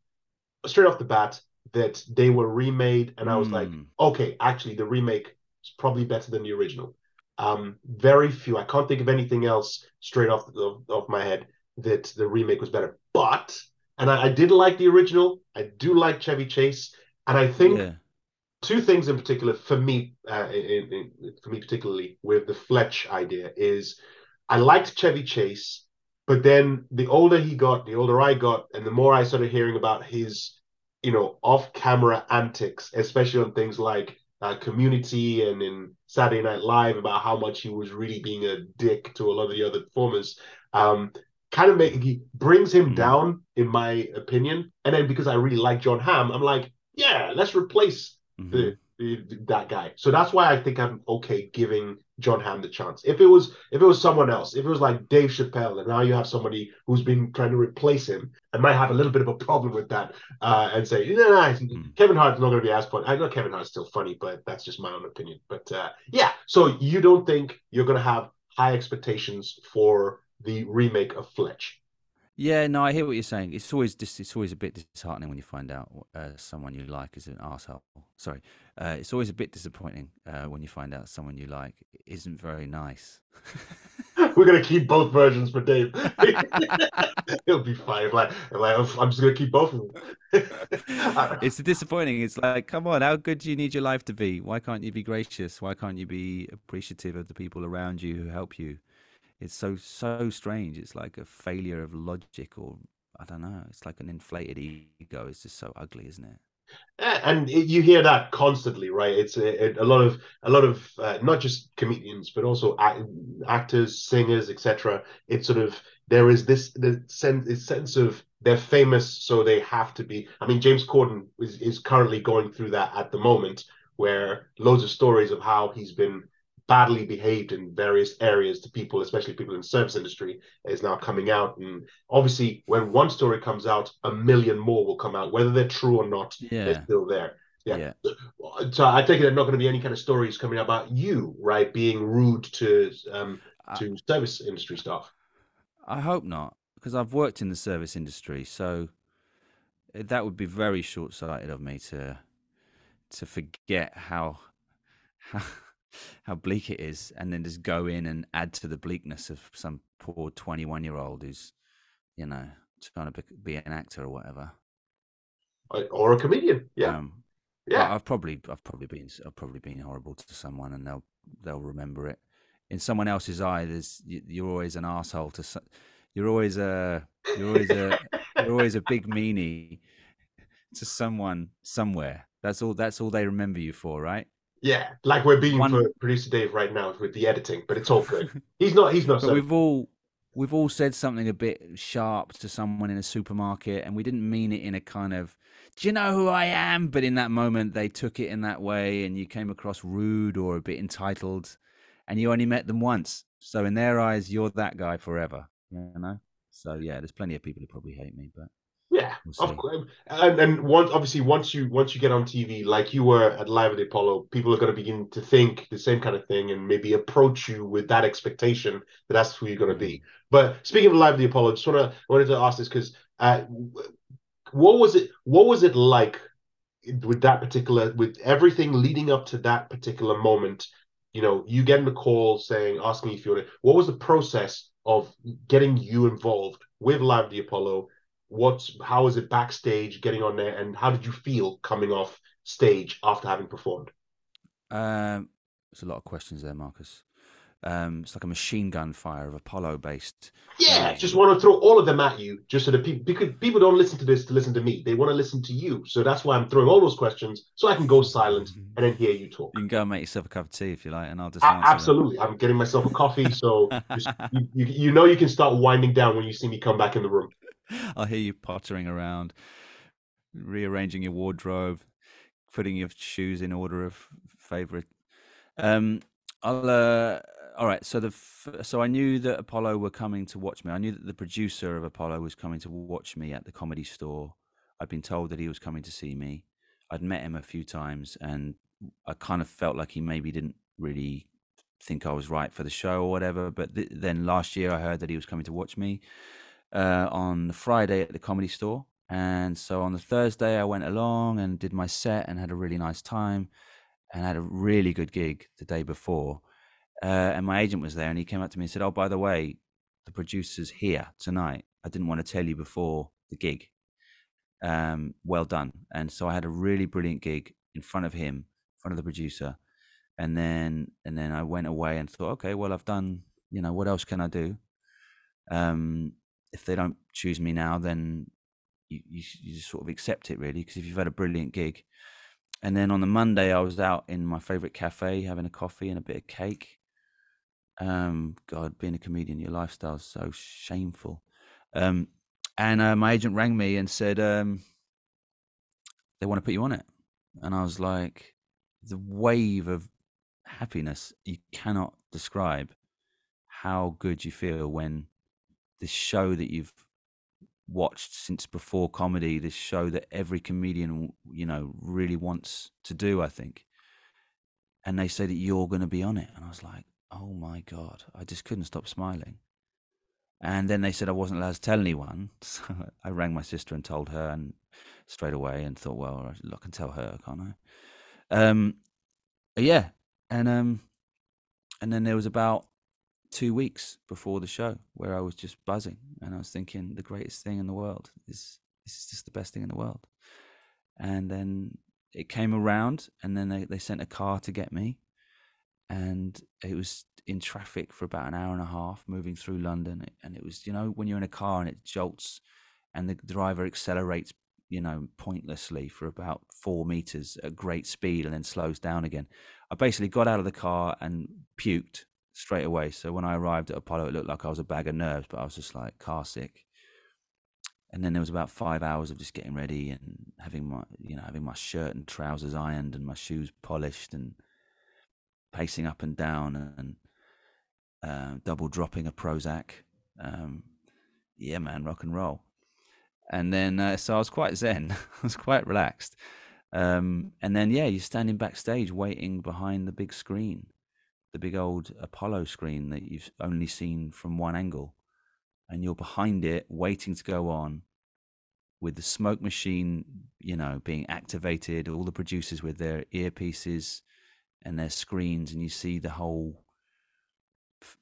straight off the bat that they were remade, and I was like, Mm. okay, actually, the remake is probably better than the original. Um, very few. I can't think of anything else straight off the, off, my head that the remake was better. But and I, I did like the original. I do like Chevy Chase, and I think Yeah. two things in particular for me, uh, in, in, for me particularly with the Fletch idea is I liked Chevy Chase, but then the older he got, the older I got, and the more I started hearing about his, you know, off-camera antics, especially on things like uh, Community and in Saturday Night Live, about how much he was really being a dick to a lot of the other performers. Um, kind of make he brings him Mhm. down, in my opinion. And then because I really like Jon Hamm, I'm like, yeah, let's replace Mhm. the, the, that guy. So that's why I think I'm okay giving Jon Hamm the chance. If it was if it was someone else, if it was like Dave Chappelle, and now you have somebody who's been trying to replace him, I might have a little bit of a problem with that uh, and say, no, no, no, Kevin Hart's not going to be as funny. I know Kevin Hart's still funny, but that's just my own opinion. But uh, yeah, so you don't think you're going to have high expectations for the remake of Fletch? Yeah, no, I hear what you're saying. It's always dis- it's always a bit disheartening when you find out uh, someone you like is an asshole. Sorry, uh, it's always a bit disappointing uh, when you find out someone you like isn't very nice. We're gonna keep both versions for Dave. He'll be fine. Like, like I'm just gonna keep both of them. it's disappointing. It's like, come on, how good do you need your life to be? Why can't you be gracious? Why can't you be appreciative of the people around you who help you? It's so so strange. It's like a failure of logic, or I don't know. It's like an inflated ego. It's just so ugly, isn't it? And you hear that constantly, right? It's a, a lot of a lot of uh, not just comedians, but also act, actors, singers, etc. It's sort of there is this the sense this sense of they're famous, so they have to be. I mean, James Corden is is currently going through that at the moment, where loads of stories of how he's been badly behaved in various areas to people, especially people in the service industry, is now coming out. And obviously, when one story comes out, a million more will come out, whether they're true or not. Yeah. They're still there. Yeah. Yeah. So I take it there's not going to be any kind of stories coming out about you, right, being rude to um I- to service industry staff. I hope not, because I've worked in the service industry, so that would be very short-sighted of me to to forget how how how bleak it is, and then just go in and add to the bleakness of some poor twenty-one-year-old who's, you know, trying to be, be an actor or whatever. Or- a comedian. Yeah. Um, yeah. I've probably I've probably been I've probably been horrible to someone, and they'll they'll remember it. In someone else's eye, there's you- you're always an asshole to. so- You're always a you're always a you're always a big meanie to someone somewhere. That's all. That's all they remember you for, right? Yeah. Like we're being One- for producer Dave right now with the editing, but it's all good. He's not he's not so we've all we've all said something a bit sharp to someone in a supermarket, and we didn't mean it in a kind of "Do you know who I am?" But in that moment, they took it in that way, and you came across rude or a bit entitled, and you only met them once. So in their eyes, you're that guy forever. You know. So yeah, there's plenty of people who probably hate me, but Yeah, We'll of course. And and once obviously once you once you get on TV like you were at Live at the Apollo, people are going to begin to think the same kind of thing and maybe approach you with that expectation that that's who you're going to be. But speaking of Live at the Apollo, I just want to wanted to ask this because Uh, what was it? What was it like with that particular, with everything leading up to that particular moment? You know, you getting the call saying, asking if you want to. What was the process of getting you involved with Live the Apollo? What's how was it backstage, getting on there, and how did you feel coming off stage after having performed? Um, there's a lot of questions there, Marcus. Um, it's like a machine gun fire of Apollo based. Yeah, just want to throw all of them at you, just so that people because people don't listen to this to listen to me. They want to listen to you. So that's why I'm throwing all those questions so I can go silent and then hear you talk. You can go and make yourself a cup of tea if you like, and I'll just A- answer them. absolutely. I'm getting myself a coffee, so just, you, you, you know you can start winding down when you see me come back in the room. I'll hear you pottering around, rearranging your wardrobe, putting your shoes in order of favorite. Um, I'll. Uh, all right. So the f- so I knew that Apollo were coming to watch me. I knew that the producer of Apollo was coming to watch me at the comedy store. I'd been told that he was coming to see me. I'd met him a few times, and I kind of felt like he maybe didn't really think I was right for the show or whatever. But th- then last year, I heard that he was coming to watch me uh, on the Friday at the comedy store. And so on the Thursday, I went along and did my set and had a really nice time and had a really good gig the day before. Uh, and my agent was there and he came up to me and said, Oh, by the way, the producer's here tonight. I didn't want to tell you before the gig. Um, well done. And so I had a really brilliant gig in front of him, in front of the producer. And then and then I went away and thought, okay, well I've done, you know, what else can I do? Um, if they don't choose me now, then you, you, you just sort of accept it really because if you've had a brilliant gig. And then on the monday i was out in my favorite cafe having a coffee and a bit of cake. Um god being a comedian your lifestyle's so shameful. Um and uh, my agent rang me and said um they want to put you on it. And i was like the wave of happiness you cannot describe how good you feel when this show that you've watched since before comedy this show that every comedian you know really wants to do i think. And they say that you're going to be on it and i was like oh my god. I just couldn't stop smiling. And then they said i wasn't allowed to tell anyone so i rang my sister and told her and straight away and thought well i can tell her can't i? Um yeah and um and then there was about two weeks before the show where I was just buzzing and I was thinking the greatest thing in the world is this is just the best thing in the world. And then it came around and then they, they sent a car to get me and it was in traffic for about an hour and a half moving through London and it was you know when you're in a car and it jolts and the driver accelerates you know pointlessly for about 4 meters at great speed and then slows down again. I basically got out of the car and puked straight away. So when I arrived at Apollo, it looked like I was a bag of nerves, but I was just like car sick. And then there was about five hours of just getting ready and having my, you know, having my shirt and trousers ironed and my shoes polished and pacing up and down and uh, double dropping a Prozac. Um, yeah, man, rock and roll. And then, uh, so I was quite zen. I was quite relaxed. Um, and then, yeah, you're standing backstage waiting behind the big screen the big old Apollo screen that you've only seen from one angle, and you're behind it waiting to go on with the smoke machine, you know, being activated, all the producers with their earpieces and their screens, and you see the whole,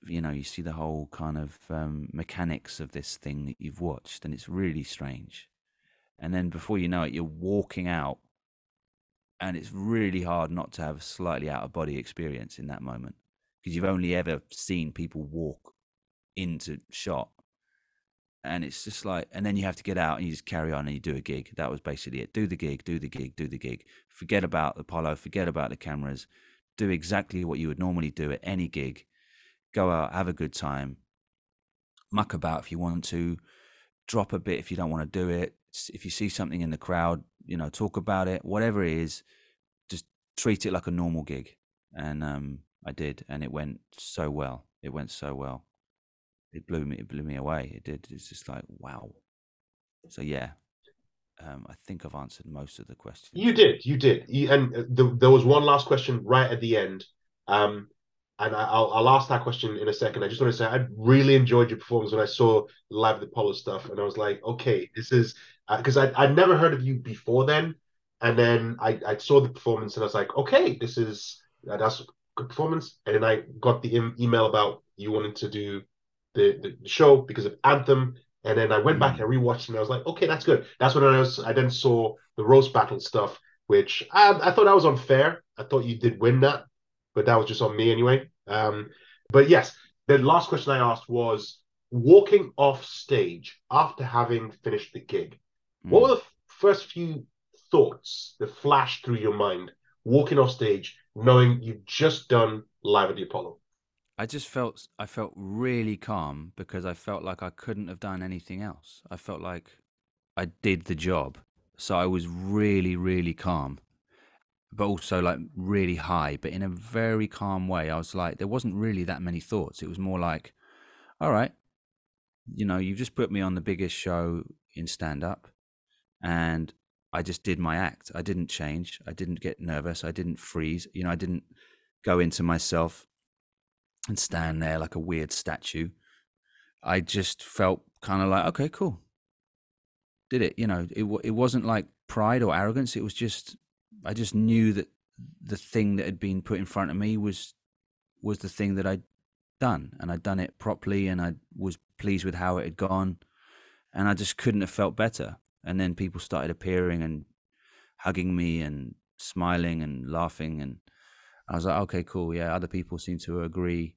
you know, you see the whole kind of um, mechanics of this thing that you've watched, and it's really strange. And then before you know it, you're walking out and it's really hard not to have a slightly out of body experience in that moment because you've only ever seen people walk into shot. And it's just like and then you have to get out and you just carry on and you do a gig. That was basically it. Do the gig do the gig do the gig. Forget about the apollo forget about the cameras. Do exactly what you would normally do at any gig. Go out have a good time. Muck about if you want to. Drop a bit if you don't want to do it if you see something in the crowd you know talk about it whatever it is just treat it like a normal gig. And um i did and it went so well. It went so well. It blew me it blew me away. It did it's just like wow. So yeah um i think i've answered most of the questions. You did, you did, you, and uh, the, there was one last question right at the end. Um, and I, will I'll ask that question in a second. I just want to say I really enjoyed your performance when I saw live the Apollo stuff, and I was like, okay, this is because uh, I I'd never heard of you before then, and then I I saw the performance and I was like, okay, this is uh, that's a good performance, and then I got the em- email about you wanted to do the, the show because of Anthem, and then I went mm. back and rewatched and I was like, okay, that's good. That's when I was I then saw the roast battle stuff, which I I thought that was unfair. I thought you did win that, but that was just on me anyway. Um, but yes, the last question I asked was walking off stage after having finished the gig. Mm. What were the first few thoughts that flashed through your mind walking off stage, knowing you've just done live at the Apollo? I just felt I felt really calm because I felt like I couldn't have done anything else. I felt like I did the job. So I was really really calm. But also like really high, but in a very calm way. I was like there wasn't really that many thoughts. It was more like all right, you know, you've just put me on the biggest show in stand up and I just did my act. I didn't change. I didn't get nervous. I didn't freeze. You know, I didn't go into myself and stand there like a weird statue. I just felt kind of like, okay, cool. Did it, you know, it it wasn't like pride or arrogance. It was just I just knew that the thing that had been put in front of me was was the thing that I'd done and I'd done it properly and I was pleased with how it had gone and I just couldn't have felt better. And then people started appearing and hugging me and smiling and laughing and I was like, okay, cool. Yeah, other people seem to agree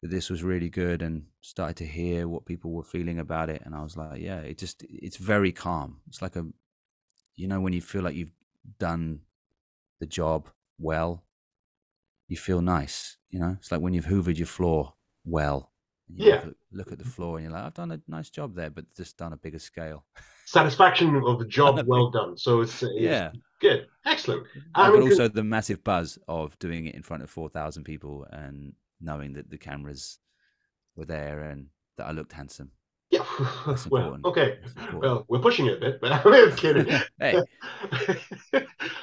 that this was really good and started to hear what people were feeling about it. And I was like, yeah, it just, it's very calm. It's like a, you know, when you feel like you've done the job well, you feel nice. You know, it's like when you've hoovered your floor well. Yeah. Look at, look at, the floor and you're like, I've done a nice job there, but just done a bigger scale. Satisfaction of the job well done. So it's, it's yeah. Good, excellent. I but um, also the massive buzz of doing it in front of four thousand people and knowing that the cameras were there and that I looked handsome. Yeah, well, okay. Well, we're pushing it a bit, but I'm kidding. hey,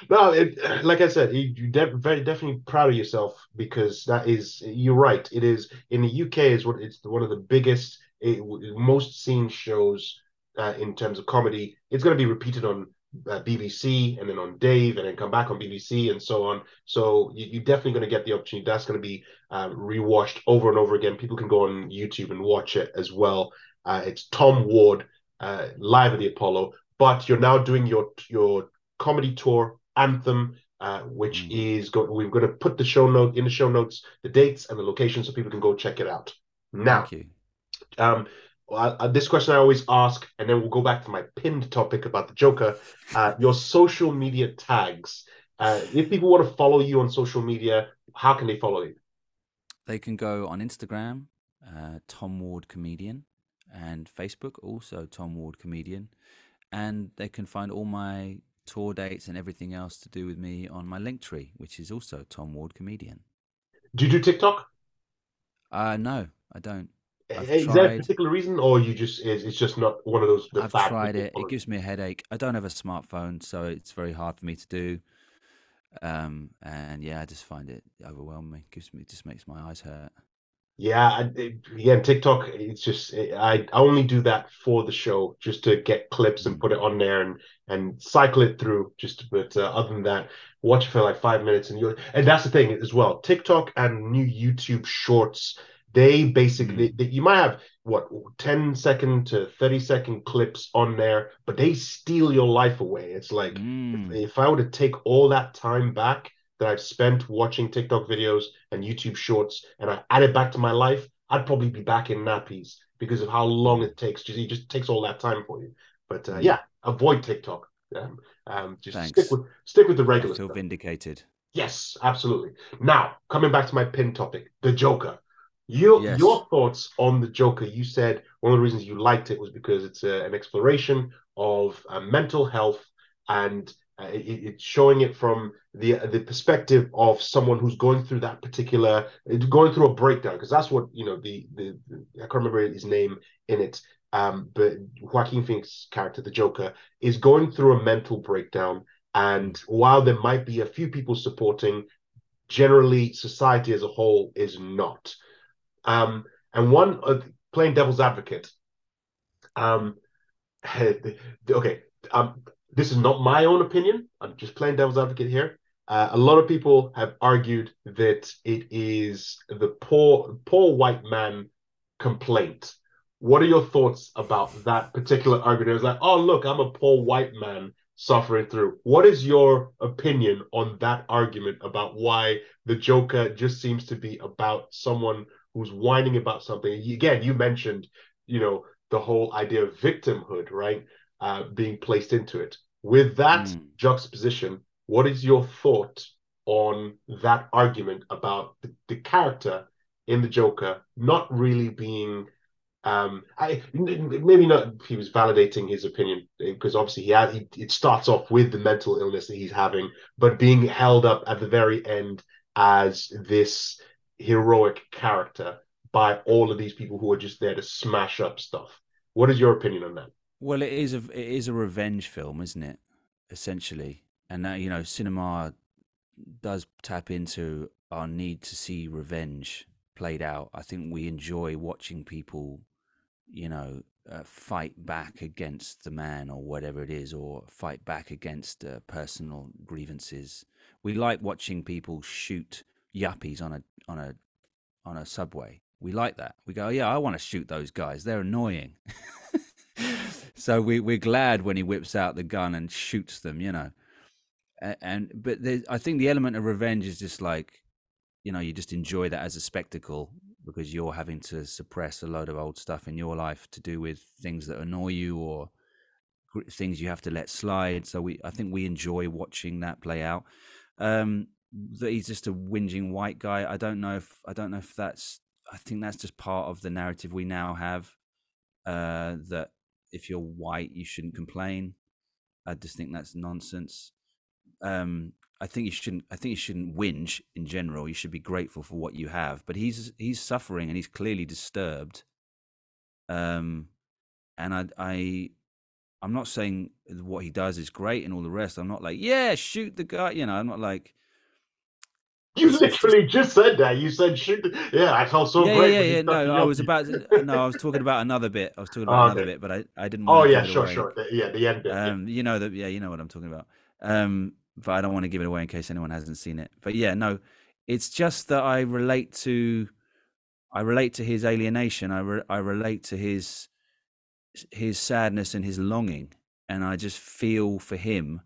no, it, like I said, you, you de- very definitely proud of yourself because that is you're right. It is in the UK is what it's one of the biggest, it, most seen shows uh, in terms of comedy. It's going to be repeated on uh, BBC and then on Dave and then come back on BBC and so on. So you, are definitely going to get the opportunity. That's going to be um, rewatched over and over again. People can go on YouTube and watch it as well. Uh, it's Tom Ward uh, live at the Apollo, but you're now doing your your comedy tour anthem. Uh, which mm. is go- we're going to put the show note in the show notes, the dates and the location, so people can go check it out. Now, um, uh, this question I always ask, and then we'll go back to my pinned topic about the Joker. Uh, your social media tags. Uh, if people want to follow you on social media, how can they follow you? They can go on Instagram, uh, Tom Ward Comedian, and Facebook, also Tom Ward Comedian. And they can find all my tour dates and everything else to do with me on my Linktree, which is also Tom Ward Comedian. Do you do TikTok? Uh, no, I don't. I've is tried, there a particular reason, or you just it's just not one of those? I've tried it. It gives me a headache. I don't have a smartphone, so it's very hard for me to do. Um, and yeah, I just find it overwhelming. It gives me, it just makes my eyes hurt. Yeah, again, TikTok. It's just I only do that for the show, just to get clips and mm. put it on there and and cycle it through. Just but uh, other than that, watch it for like five minutes and you and that's the thing as well. TikTok and new YouTube Shorts they basically mm. they, you might have what 10 second to 30 second clips on there but they steal your life away it's like mm. if, if, i were to take all that time back that i've spent watching tiktok videos and youtube shorts and i add it back to my life i'd probably be back in nappies because of how long it takes just it just takes all that time for you but uh, yeah avoid tiktok um, um, just Thanks. stick with stick with the regular I feel stuff. vindicated yes absolutely now coming back to my pin topic the joker your yes. your thoughts on the Joker? You said one of the reasons you liked it was because it's a, an exploration of uh, mental health and uh, it's showing it from the the perspective of someone who's going through that particular going through a breakdown because that's what you know the, the, the I can't remember his name in it um but Joaquin Phoenix's character the Joker is going through a mental breakdown and while there might be a few people supporting generally society as a whole is not. Um, and one, uh, playing devil's advocate, um, okay, um, this is not my own opinion. I'm just playing devil's advocate here. Uh, a lot of people have argued that it is the poor, poor white man complaint. What are your thoughts about that particular argument? It was like, oh, look, I'm a poor white man suffering through. What is your opinion on that argument about why the Joker just seems to be about someone who's whining about something? Again, you mentioned, you know, the whole idea of victimhood, right? Uh, being placed into it. With that mm. juxtaposition, what is your thought on that argument about the, the character in the Joker not really being um, I maybe not. He was validating his opinion because obviously he had. He, it starts off with the mental illness that he's having, but being held up at the very end as this heroic character by all of these people who are just there to smash up stuff. What is your opinion on that? Well, it is a it is a revenge film, isn't it? Essentially, and that you know, cinema does tap into our need to see revenge played out. I think we enjoy watching people you know, uh, fight back against the man or whatever it is, or fight back against uh, personal grievances. We like watching people shoot yuppies on a on a on a subway. We like that. We go, yeah, I want to shoot those guys. They're annoying. so we we're glad when he whips out the gun and shoots them, you know. And, but I think the element of revenge is just like, you know, you just enjoy that as a spectacle because you're having to suppress a load of old stuff in your life to do with things that annoy you or things you have to let slide. So we, I think we enjoy watching that play out. Um, that he's just a whinging white guy. I don't know if I don't know if that's. I think that's just part of the narrative we now have. Uh, that if you're white, you shouldn't complain. I just think that's nonsense. Um, I think you shouldn't. I think you shouldn't whinge in general. You should be grateful for what you have. But he's he's suffering and he's clearly disturbed. Um, and I I I'm not saying what he does is great and all the rest. I'm not like yeah, shoot the guy. You know, I'm not like. You literally just said that. You said shoot. Yeah, I felt so yeah, great. Yeah, yeah, No, I was about. To, no, I was talking about another bit. I was talking about oh, another okay. bit, but I I didn't. oh yeah, sure, sure. The, yeah, the end bit. Um, yeah. you know that. Yeah, you know what I'm talking about. Um, but I don't want to give it away in case anyone hasn't seen it. But yeah, no, it's just that I relate to, I relate to his alienation. I re, I relate to his his sadness and his longing, and I just feel for him.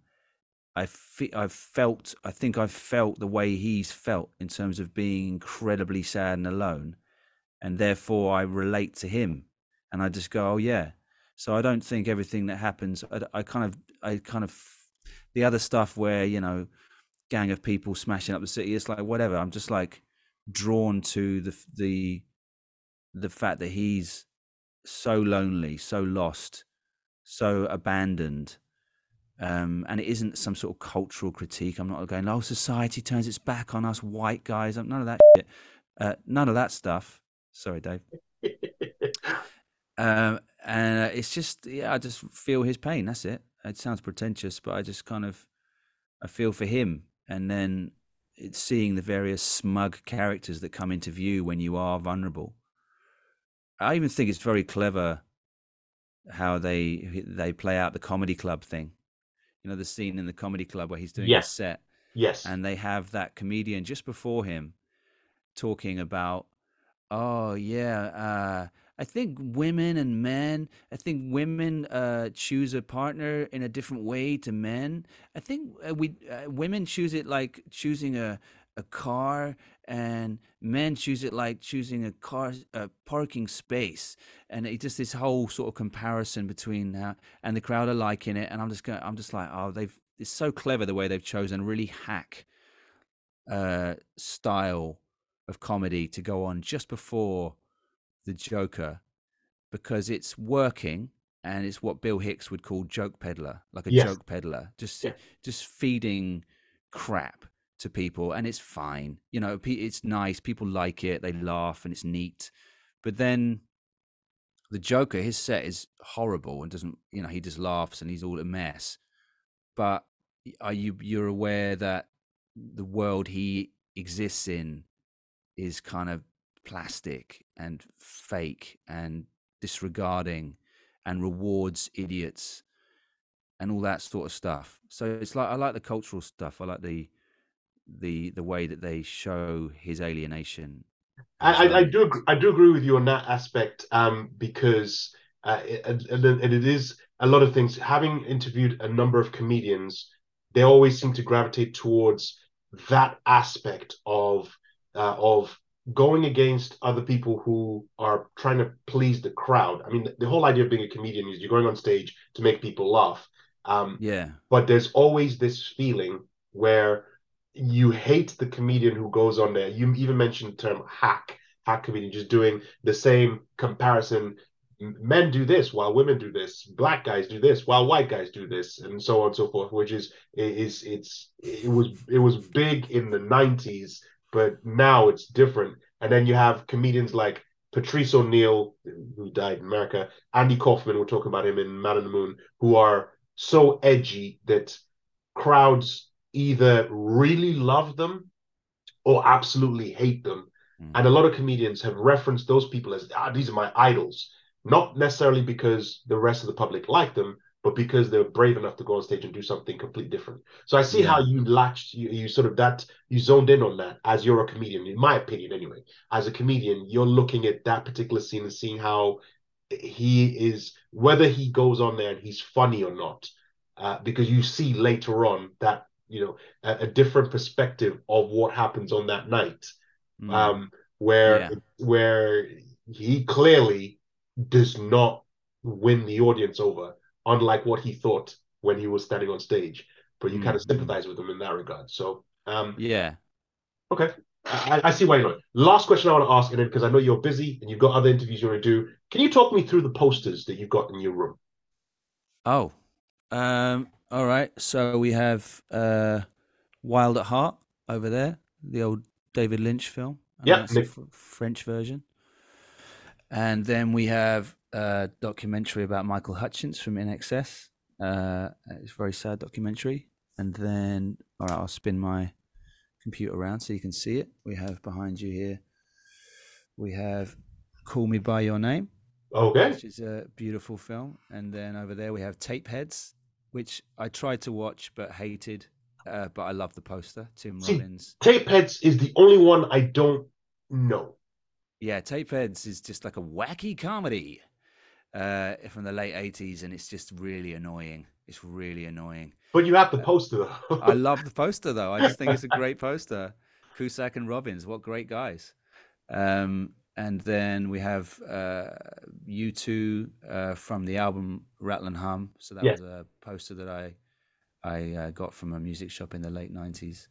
I fe- I've felt. I think I've felt the way he's felt in terms of being incredibly sad and alone, and therefore I relate to him, and I just go, oh yeah. So I don't think everything that happens. I, I kind of, I kind of the other stuff where you know gang of people smashing up the city it's like whatever i'm just like drawn to the the the fact that he's so lonely so lost so abandoned um, and it isn't some sort of cultural critique i'm not going oh society turns its back on us white guys none of that shit. Uh, none of that stuff sorry dave um, and uh, it's just yeah i just feel his pain that's it it sounds pretentious, but I just kind of I feel for him, and then it's seeing the various smug characters that come into view when you are vulnerable. I even think it's very clever how they they play out the comedy club thing. You know, the scene in the comedy club where he's doing yes. a set. Yes. And they have that comedian just before him talking about, oh yeah, uh, I think women and men, I think women uh, choose a partner in a different way to men. I think uh, we uh, women choose it like choosing a a car, and men choose it like choosing a car a parking space. And it just this whole sort of comparison between how, and the crowd are liking it, and I'm just going, I'm just like, oh, they've it's so clever the way they've chosen really hack uh, style of comedy to go on just before the Joker because it's working and it's what Bill Hicks would call joke peddler, like a yes. joke peddler, just yeah. just feeding crap to people, and it's fine. You know, it's nice. People like it. They mm. laugh, and it's neat. But then the Joker, his set is horrible and doesn't. You know, he just laughs and he's all a mess. But are you you're aware that the world he exists in is kind of plastic and fake and disregarding and rewards idiots and all that sort of stuff. So it's like I like the cultural stuff. I like the the the way that they show his alienation. I, I, I do agree, I do agree with you on that aspect um, because uh, it, and, and it is a lot of things. Having interviewed a number of comedians, they always seem to gravitate towards that aspect of uh, of going against other people who are trying to please the crowd. I mean, the, the whole idea of being a comedian is you're going on stage to make people laugh. Um, yeah. But there's always this feeling where you hate the comedian who goes on there. You even mentioned the term hack, hack comedian, just doing the same comparison. Men do this while women do this. Black guys do this while white guys do this, and so on and so forth. Which is is it's it was it was big in the '90s, but now it's different. And then you have comedians like Patrice O'Neal, who died in America, Andy Kaufman, we're talking about him in Man on the Moon, who are so edgy that crowds either really love them or absolutely hate them. Mm. And a lot of comedians have referenced those people as, ah, these are my idols, not necessarily because the rest of the public like them, but because they're brave enough to go on stage and do something completely different. So I see yeah. how you latched, you, you sort of that, you zoned in on that as you're a comedian, in my opinion, anyway. As a comedian, you're looking at that particular scene and seeing how he is whether he goes on there and he's funny or not uh, because you see later on that you know a, a, different perspective of what happens on that night mm. um, where yeah. where he clearly does not win the audience over unlike what he thought when he was standing on stage but you mm. kind of sympathize with him in that regard so um, yeah okay I, I, see why you're not. Last question I want to ask, and then because I know you're busy and you've got other interviews you want to do, can you talk me through the posters that you've got in your room? Oh, um, all right. So we have uh, Wild at Heart over there, the old David Lynch film. Yeah, French version. And then we have a documentary about Michael Hutchence from INXS. Uh, it's a very sad documentary. And then, all right, I'll spin my computer around so you can see it. We have behind you here, we have Call Me By Your Name. Okay. Which is a beautiful film. And then over there we have Tapeheads, which I tried to watch but hated. Uh, but I love the poster. Tim See, Robbins. Tapeheads is the only one I don't know. Yeah, Tapeheads is just like a wacky comedy uh, from the late 80s, and it's just really annoying. It's really annoying. But you have the poster, though. I love the poster, though. I just think it's a great poster. Cusack and Robbins, what great guys. Um, and then we have uh, U2 uh, from the album Rattle and Hum. So that yeah. was a poster that I I uh, got from a music shop in the late nineties.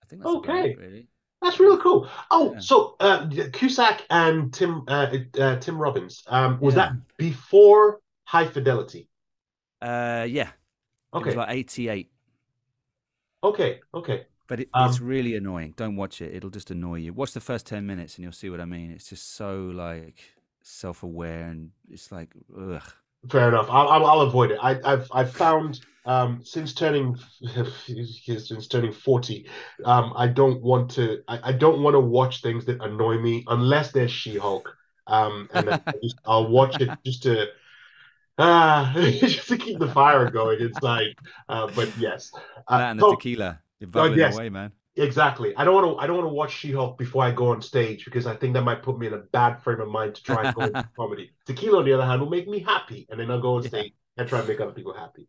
I think that's okay. It, really. That's really cool. Oh, yeah. so uh, Cusack and Tim uh, uh, Tim Robbins um, was yeah. that before High Fidelity? Uh, yeah. Okay. It was like eighty eight. Okay. Okay. But it, um, it's really annoying. Don't watch it; it'll just annoy you. Watch the first ten minutes, and you'll see what I mean. It's just so like self-aware, and it's like, ugh. Fair enough. I'll, I'll, I'll avoid it. I, have I've found um, since turning since turning forty, um, I don't want to. I, I don't want to watch things that annoy me unless they're She-Hulk. Um, and I just, I'll watch it just to ah just to keep the fire going inside. Uh, but yes, uh, that and the tequila. You're yes, away, man. Exactly. I don't want to. I don't want to watch She-Hulk before I go on stage because I think that might put me in a bad frame of mind to try and go into comedy. Tequila, on the other hand, will make me happy, and then I'll go on stage yeah. and try and make other people happy.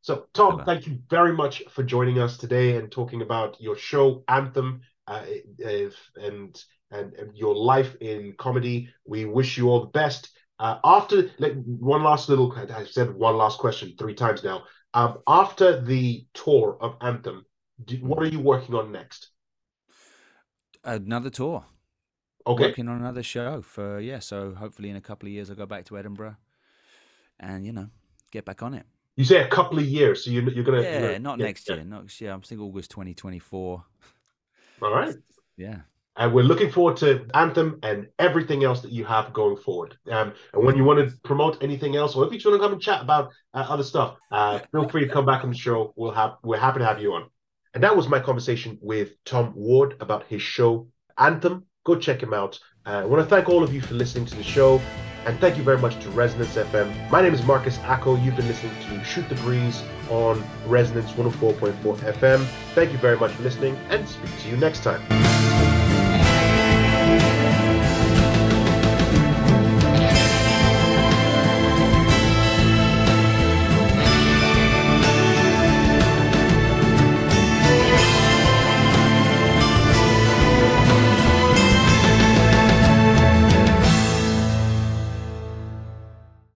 So, Tom, thank you very much for joining us today and talking about your show Anthem uh, and, and and your life in comedy. We wish you all the best. Uh, after like, one last little, I said one last question three times now. Um, after the tour of Anthem, do, what are you working on next? Another tour. Okay. Working on another show for yeah. So hopefully in a couple of years I'll go back to Edinburgh, and you know get back on it. You say a couple of years, so you're, you're gonna yeah, you're, not yeah, next year, not next year. I'm thinking August 2024. All right. Yeah. And we're looking forward to Anthem and everything else that you have going forward. Um, and when you want to promote anything else, or if you just want to come and chat about uh, other stuff, uh, feel free to come back on the show. We'll have we're happy to have you on. And that was my conversation with Tom Ward about his show, Anthem. Go check him out. Uh, I want to thank all of you for listening to the show. And thank you very much to Resonance FM. My name is Marcus Acko. You've been listening to Shoot the Breeze on Resonance 104.4 FM. Thank you very much for listening and speak to you next time.